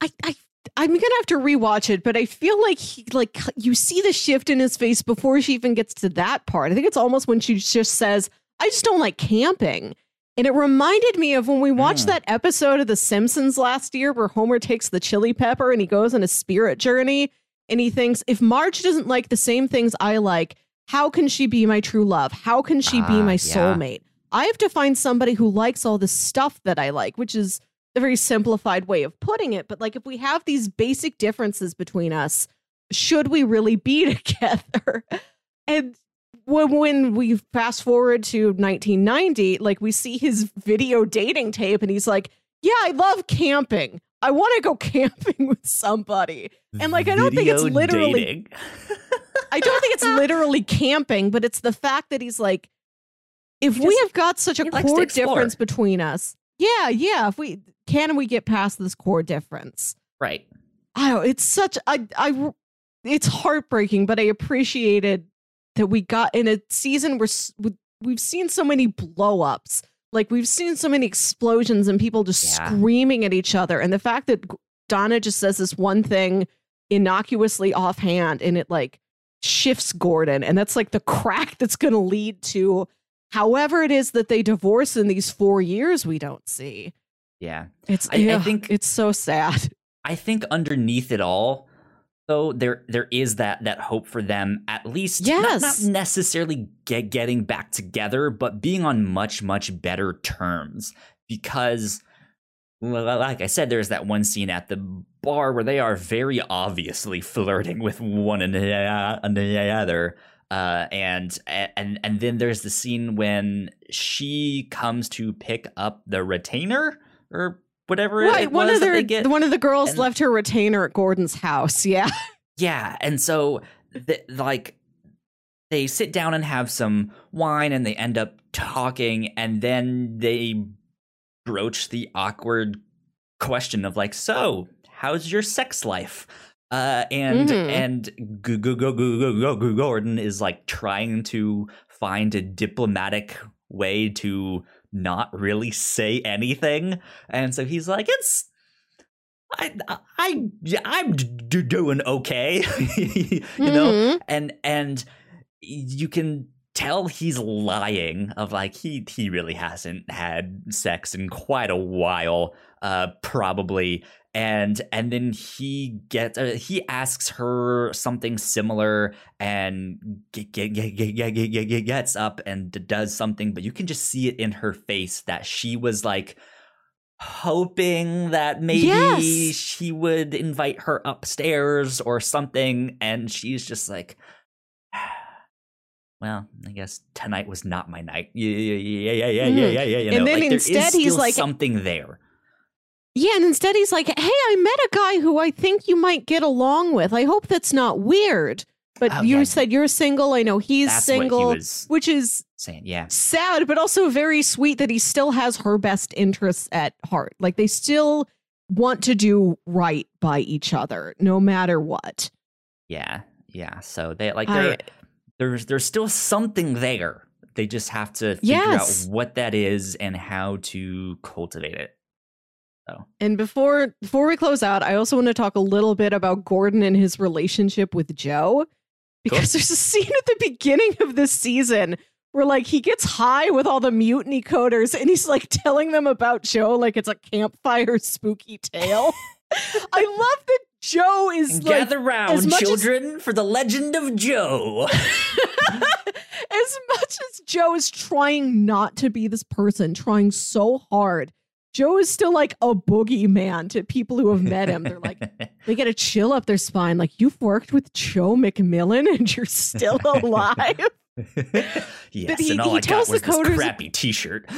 I, I I'm gonna have to rewatch it, but I feel like he, like you see the shift in his face before she even gets to that part. I think it's almost when she just says, "I just don't like camping," and it reminded me of when we watched Mm. that episode of The Simpsons last year, where Homer takes the chili pepper and he goes on a spirit journey, and he thinks, "If Marge doesn't like the same things I like, how can she be my true love? How can she be Ah, my yeah. I have to find somebody who likes all the stuff that I like," which is a very simplified way of putting it, but like if we have these basic differences between us, should we really be [LAUGHS] together? And when, when we fast forward to 1990, like we see his video dating tape, and he's like, Yeah, I love camping. I want to go [LAUGHS] camping with somebody. And, like, I don't think it's literally- [LAUGHS] I don't think it's literally camping, but it's the fact that he's like, if we have got such a he likes to core difference between us, yeah, yeah. If we can, we get past this core difference. right. I don't, it's such I I it's heartbreaking, but I appreciated that we got in a season where we- we've seen so many blow ups. Like we've seen so many explosions and people just Yeah. screaming at each other. And the fact that Donna just says this one thing innocuously offhand and it like shifts Gordon. And that's like the crack that's going to lead to however it is that they divorce in these four years we don't see. Yeah. It's, I- I think- it's so sad. I think underneath it all, though there there is that that hope for them at least not- Yes. not, necessarily get, getting back together but being on much much better terms because like i said there's that one scene at the bar where they are very obviously flirting with one ano- uh, another uh, and and and then there's the scene when she comes to pick up the retainer or whatever it- Right, it one was of that their get. one of the girls and- left her retainer at Gordon's house. [LAUGHS] Yeah. Yeah, and so th- like they sit down and have some wine and they end up talking and then they broach the awkward question of like so how's your sex life uh and Mhm. and G- G- G- Gordon is like trying to find a diplomatic way to not really say anything and so he's like it's I I I'm d- doing okay, [LAUGHS] you know, Mhm. and and you can tell he's lying of like he he really hasn't had sex in quite a while, uh, probably, and and then he gets uh, he asks her something similar and get, get, get, gets up and does something but you can just see it in her face that she was like hoping that maybe yes. she would invite her upstairs or something and she's just like [SIGHS] well, I guess tonight was not my night. Yeah, yeah, yeah, yeah, yeah, yeah, mm. yeah. You know, and then like, instead, he's like something there yeah, and instead he's like, "Hey, I met a guy who I think you might get along with. I hope that's not weird." But Oh, you yeah. said you're single. I know he's that's single, he which is saying yeah sad, but also very sweet that he still has her best interests at heart. Like they still want to do right by each other, no matter what. yeah yeah so they like I- there's there's still something there they just have to figure Yes. out what that is and how to cultivate it And before before we close out, I also want to talk a little bit about Gordon and his relationship with Joe. Because there's a scene at the beginning of this season where like he gets high with all the mutiny coders and he's like telling them about Joe like it's a campfire spooky tale. [LAUGHS] I love that Joe is like gather round much as- children for the legend of joe [LAUGHS] as much as Joe is trying not to be this person, trying so hard, Joe is still like a boogeyman to people who have met him. They're like, [LAUGHS] they get a chill up their spine. Like, you've worked with Joe MacMillan and you're still [LAUGHS] alive. yes, he- and all he I tells got the coders- crappy T-shirt.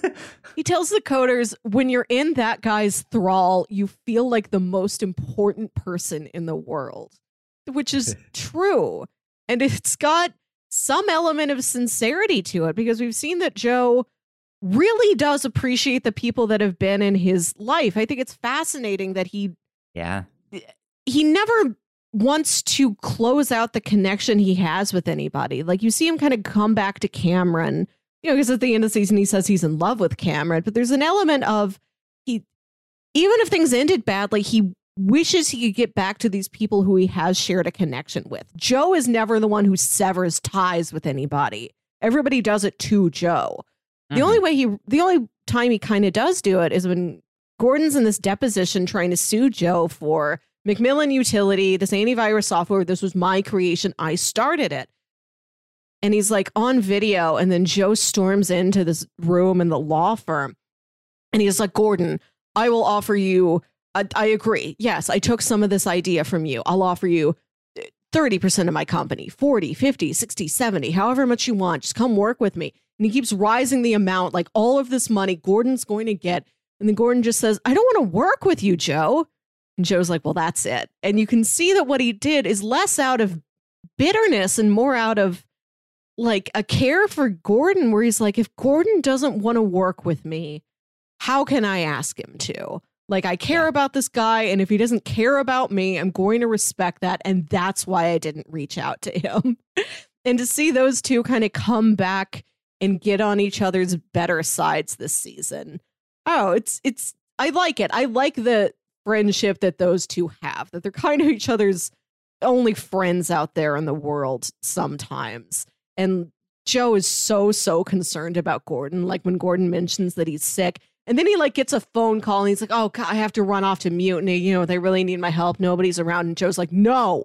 [LAUGHS] he tells the coders, when you're in that guy's thrall, you feel like the most important person in the world, which is true. And it's got some element of sincerity to it because we've seen that Joe really does appreciate the people that have been in his life. I think it's fascinating that he yeah, he never wants to close out the connection he has with anybody. Like you see him kind of come back to Cameron, you know, because at the end of the season he says he's in love with Cameron, but there's an element of he even if things ended badly, he wishes he could get back to these people who he has shared a connection with. Joe is never the one who severs ties with anybody. Everybody does it to Joe. The Mhm. only way he, the only time he kind of does do it is when Gordon's in this deposition trying to sue Joe for Macmillan Utility, this antivirus software. This was my creation. I started it. And he's like on video, and then Joe storms into this room in the law firm, and he's like, Gordon, I will offer you. I, I agree. Yes, I took some of this idea from you. I'll offer you 30% of my company, 40, 50, 60, 70, however much you want. Just come work with me. And he keeps rising the amount, like all of this money Gordon's going to get. And then Gordon just says, I don't want to work with you, Joe. And Joe's like, well, that's it. And you can see that what he did is less out of bitterness and more out of like a care for Gordon, where he's like, if Gordon doesn't want to work with me, how can I ask him to? Like, I care Yeah. about this guy, and if he doesn't care about me, I'm going to respect that. And that's why I didn't reach out to him. [LAUGHS] and to see those two kind of come back and get on each other's better sides this season. Oh, it's, it's, I like it. I like the friendship that those two have, that they're kind of each other's only friends out there in the world sometimes. And Joe is so, so concerned about Gordon. Like when Gordon mentions that he's sick, And then he like gets a phone call and he's like, "Oh, God, I have to run off to mutiny. You know, they really need my help. Nobody's around." And Joe's like, "No,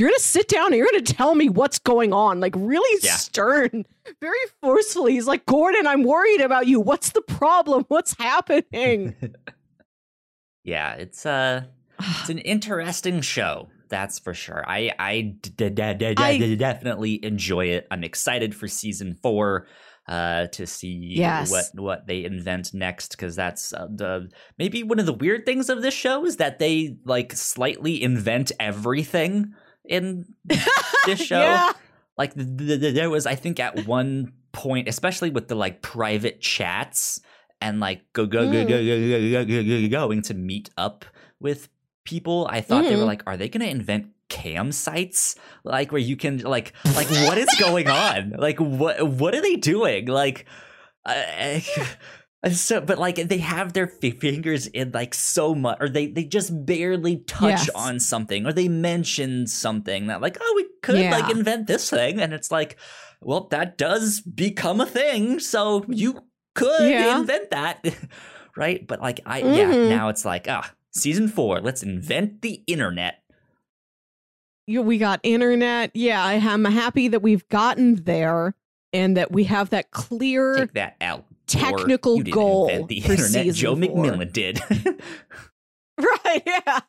you're gonna sit down and you're gonna tell me what's going on." Like really Yeah. stern, very forcefully. He's like, "Gordon, I'm worried about you. What's the problem? What's happening?" [LAUGHS] yeah, it's uh it's an interesting show. That's for sure. I I d- d- d- I- definitely enjoy it. I'm excited for season four uh to see Yes. what what they invent next because that's uh, the maybe one of the weird things of this show is that they like slightly invent everything in [LAUGHS] this show. yeah. Like there was, I think, at one point, especially with the like private chats and like go go go go, mm. go, go, going to meet up with people. I thought mm. they were mm-hmm. like, are they going to invent cam sites like where you can like like what is going [LAUGHS] on like what what are they doing like so but like they have their fingers in like so much or they they just barely touch Yes. on something or they mention something that like oh we could like invent this thing and it's like well that does become a thing so you could Yeah. invent that [LAUGHS] right but like i yeah Mhm. now it's like ah season four let's invent the internet You- we got internet. Yeah, I am happy that we've gotten there and that we have that clear take that out. Technical didn't goal the for internet season joe four. MacMillan did [LAUGHS] [LAUGHS] Right, yeah.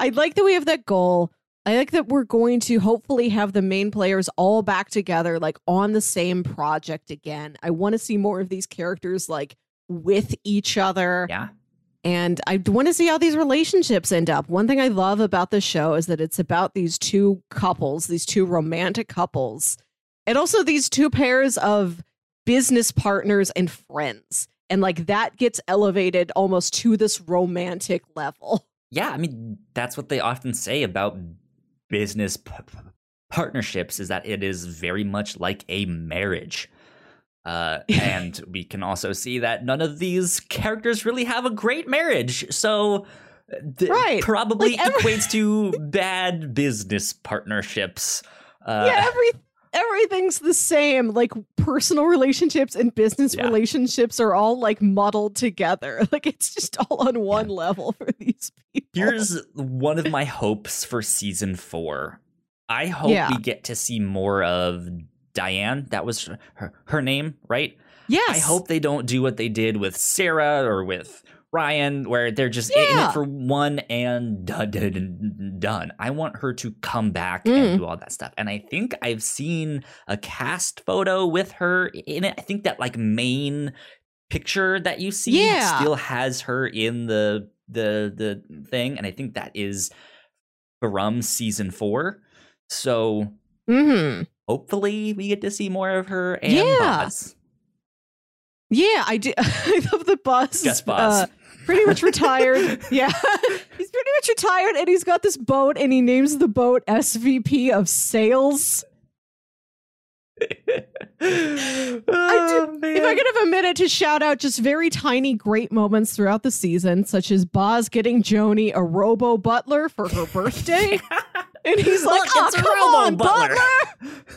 I like that we have that goal. I like that we're going to hopefully have the main players all back together, like on the same project again. I want to see more of these characters like with each other. yeah And I want to see how these relationships end up. One thing I love about the show is that it's about these two couples, these two romantic couples, and also these two pairs of business partners and friends. And like that gets elevated almost to this romantic level. yeah i mean that's what they often say about business p- partnerships is that it is very much like a marriage uh, [LAUGHS] and we can also see that none of these characters really have a great marriage so uh, th- Right. probably Like, every- equates to bad business partnerships uh, yeah, every everything's the same. Like personal relationships and business Yeah. relationships are all like muddled together. [LAUGHS] Like it's just all on one level for these people. Here's one of my hopes for season four. I hope Yeah. we get to see more of Diane. That was her, her name, right? yes. I hope they don't do what they did with Sarah or with Ryan, where they're just in it for one and [LAUGHS] done, done. I want her to come back Mm. and do all that stuff. And I think I've seen a cast photo with her in it. I think that like main picture that you see Yeah. still has her in the the the thing, and I think that is from season four. So hmm hopefully we get to see more of her and Yeah. Boz. Yeah, I do. [LAUGHS] I love the boss. Is, Boz. uh, pretty much retired. yeah, [LAUGHS] he's pretty much retired, and he's got this boat, and he names the boat SVP of Sales. [LAUGHS] oh, man. If I could have a minute to shout out just very tiny great moments throughout the season, such as Boz getting Joanie a Robo Butler for her birthday, [LAUGHS] and he's like, Look, oh, "Oh, it's a come on, Butler."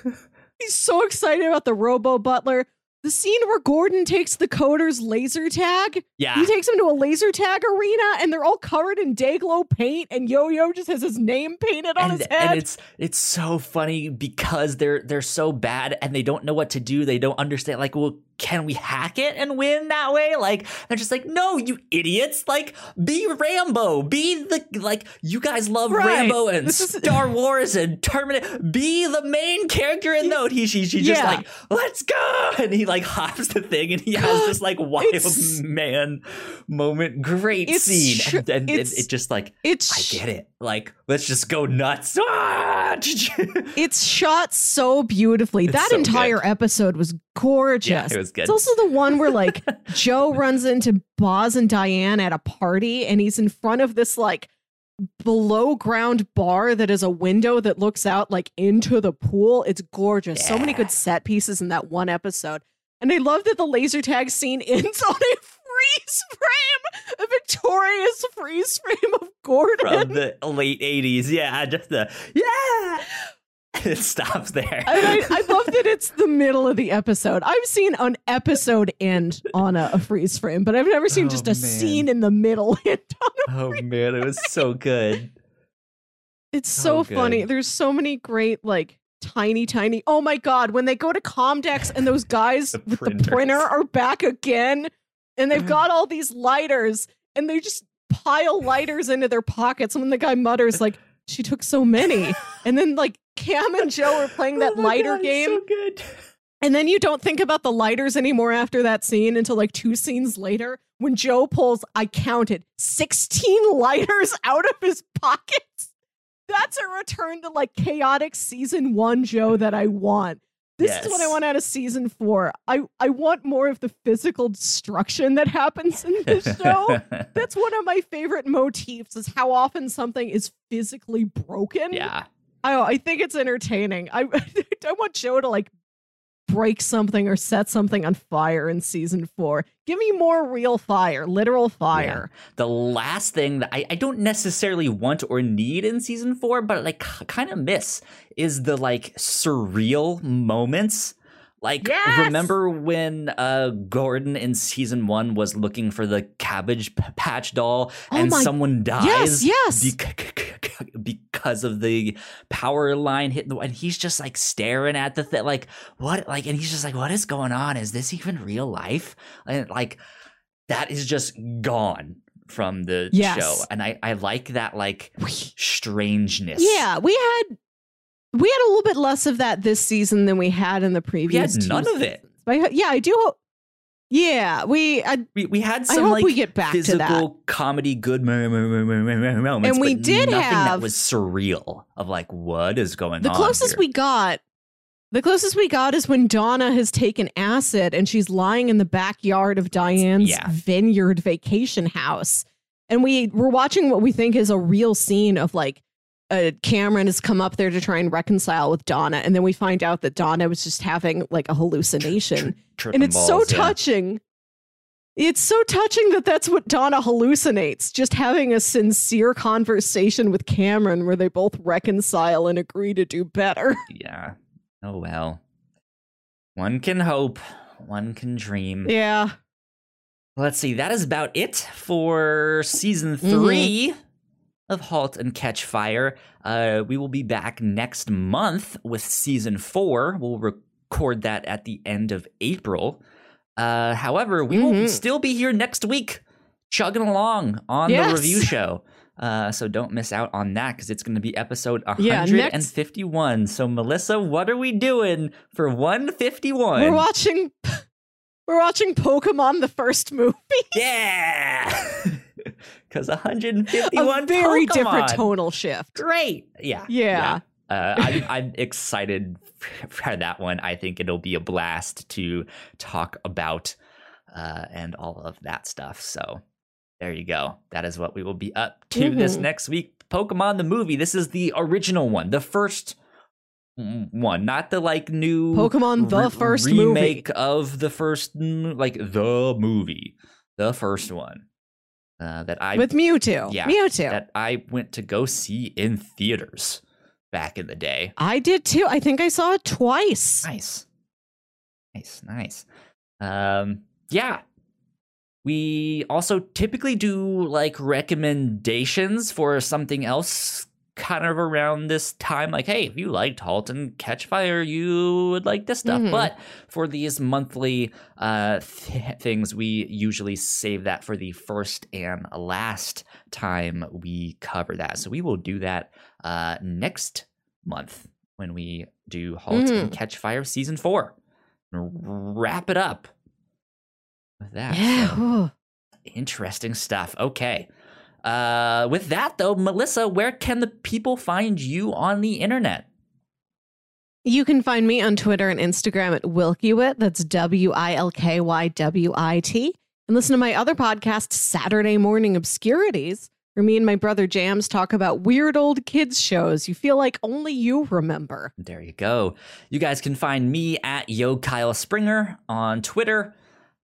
Butler!" He's so excited about the Robo Butler. The scene where Gordon takes the coder's laser tag. yeah. He takes him to a laser tag arena and they're all covered in Dayglow paint and Yo-Yo just has his name painted on and, his head. and it's it's so funny because they're they're so bad and they don't know what to do. They don't understand. Like, well, can we hack it and win that way? Like, they're just like, no, you idiots! Like, be Rambo. Be the like you guys love Right. Rambo and This is- Star Wars and Terminator. Be the main character in those. He she, she just Yeah. like let's go, and he like [LAUGHS] hops the thing and he has this like wild It's- man moment. Great scene, tr- and, and it, it just like it's I get it. Like, let's just go nuts. [LAUGHS] Ah! [LAUGHS] it's shot so beautifully. It's that so entire episode was gorgeous. yeah, it was good. It's also the one where like Joe runs into Boz and Diane at a party and he's in front of this like below ground bar that is a window that looks out like into the pool. It's gorgeous. So many good set pieces in that one episode. And I love that the laser tag scene ends on a freeze frame, a victorious freeze frame of Gordon. From the late 80s. Yeah, just the, yeah. [LAUGHS] it stops there. I, I, I, [LAUGHS] love that it's the middle of the episode. I've seen an episode end on a, a freeze frame, but I've never seen Oh, just a man. scene in the middle [LAUGHS] end on a oh man, it was so good. It's so funny. There's so many great like tiny tiny. Oh my god, when they go to Comdex and those guys [LAUGHS] The with printers. the printer are back again and they've mm. got all these lighters and they just pile lighters into their pockets and when the guy mutters [LAUGHS] like she took so many and then like Cam and Joe are playing [LAUGHS] that Oh lighter God, game So good. and then you don't think about the lighters anymore after that scene until like two scenes later when Joe pulls, I counted 16 lighters out of his pockets. That's a return to like chaotic season one Joe that I want. This is what I want out of season four. I, I want more of the physical destruction that happens in this show. [LAUGHS] That's one of my favorite motifs is how often something is physically broken. yeah. I I think it's entertaining. I [LAUGHS] I want Joe to like break something or set something on fire in season four. Give me more real fire, literal fire. The last thing that I, I don't necessarily want or need in season four, but like kind of miss is the like surreal moments. Like Yes! remember when uh Gordon in season one was looking for the cabbage patch doll Oh and my- someone dies yes. bec- because of the power line hitting the and he's just like staring at the thing like what like and he's just like what is going on is this even real life and like that is just gone from the Yes. show and i i like that like strangeness Yeah, we had we had a little bit less of that this season than we had in the we previous. had two none of it. But I- yeah, I do hope. Yeah, we. I, we, we had I some hope like we get back to that. physical comedy good mo- mo- mo- mo- mo- mo- moments And we did nothing that was surreal of like what is going the on closest here. we got the closest we got is when donna has taken acid and she's lying in the backyard of diane's Yeah. vineyard vacation house and we were watching what we think is a real scene of like uh, cameron has come up there to try and reconcile with donna and then we find out that donna was just having like a hallucination and it's so balls, yeah. touching it's so touching that that's what Donna hallucinates, just having a sincere conversation with Cameron where they both reconcile and agree to do better. [LAUGHS] Yeah. Oh well. One can hope. One can dream. Yeah. Let's see. That is about it for season Mm-hmm. 3 of Halt and Catch Fire. Uh, we will be back next month with season four. We'll record that at the end of April. Uh, however, we will Mhm. still be here next week, chugging along on Yes. the review show. Uh, so don't miss out on that because it's going to be episode [LAUGHS] Yeah, next- 151. So Melissa, what are we doing for 151? We're watching We're watching Pokemon the first movie. [LAUGHS] Yeah, [LAUGHS] because 151 a very different Pokemon. tonal shift. Great. Yeah. Yeah. Uh, I'm, I'm excited [LAUGHS] for that one. I think it'll be a blast to talk about uh, and all of that stuff. So there you go. That is what we will be up to this Mhm. next week. Pokemon the movie. This is the original one, the first one, not the like new Pokemon the re- first remake movie. of the first, like the movie, the first one uh, that I With Mewtwo. Yeah, Mewtwo. that I went to go see in theaters back in the day. I did too. I think I saw it twice. Nice. Nice, nice. Um yeah. We also typically do like recommendations for something else kind of around this time like hey, if you liked Halt and Catch Fire, you would like this stuff. Mhm. But for these monthly uh th- things, we usually save that for the first and last time we cover that. So we will do that uh next month when we do Halt and Catch Fire season four. And wrap it up with that. Yeah. So, interesting stuff. Okay. Uh, with that though, Melissa, where can the people find you on the internet? You can find me on Twitter and Instagram at Wilkywit. That's W I L K Y W I T. And listen to my other podcast, Saturday Morning Obscurities, where me and my brother Jams talk about weird old kids shows you feel like only you remember. There you go. You guys can find me at Yo Kyle Springer on Twitter.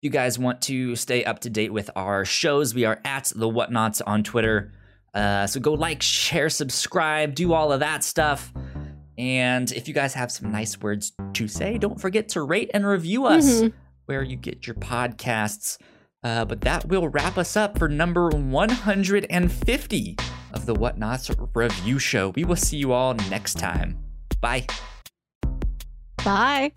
You guys want to stay up to date with our shows? We are at the Whatnauts on Twitter. Uh, so go like, share, subscribe, do all of that stuff. And if you guys have some nice words to say, don't forget to rate and review us Mhm. where you get your podcasts. Uh, but that will wrap us up for number 150 of the Whatnauts review show. We will see you all next time. Bye. Bye.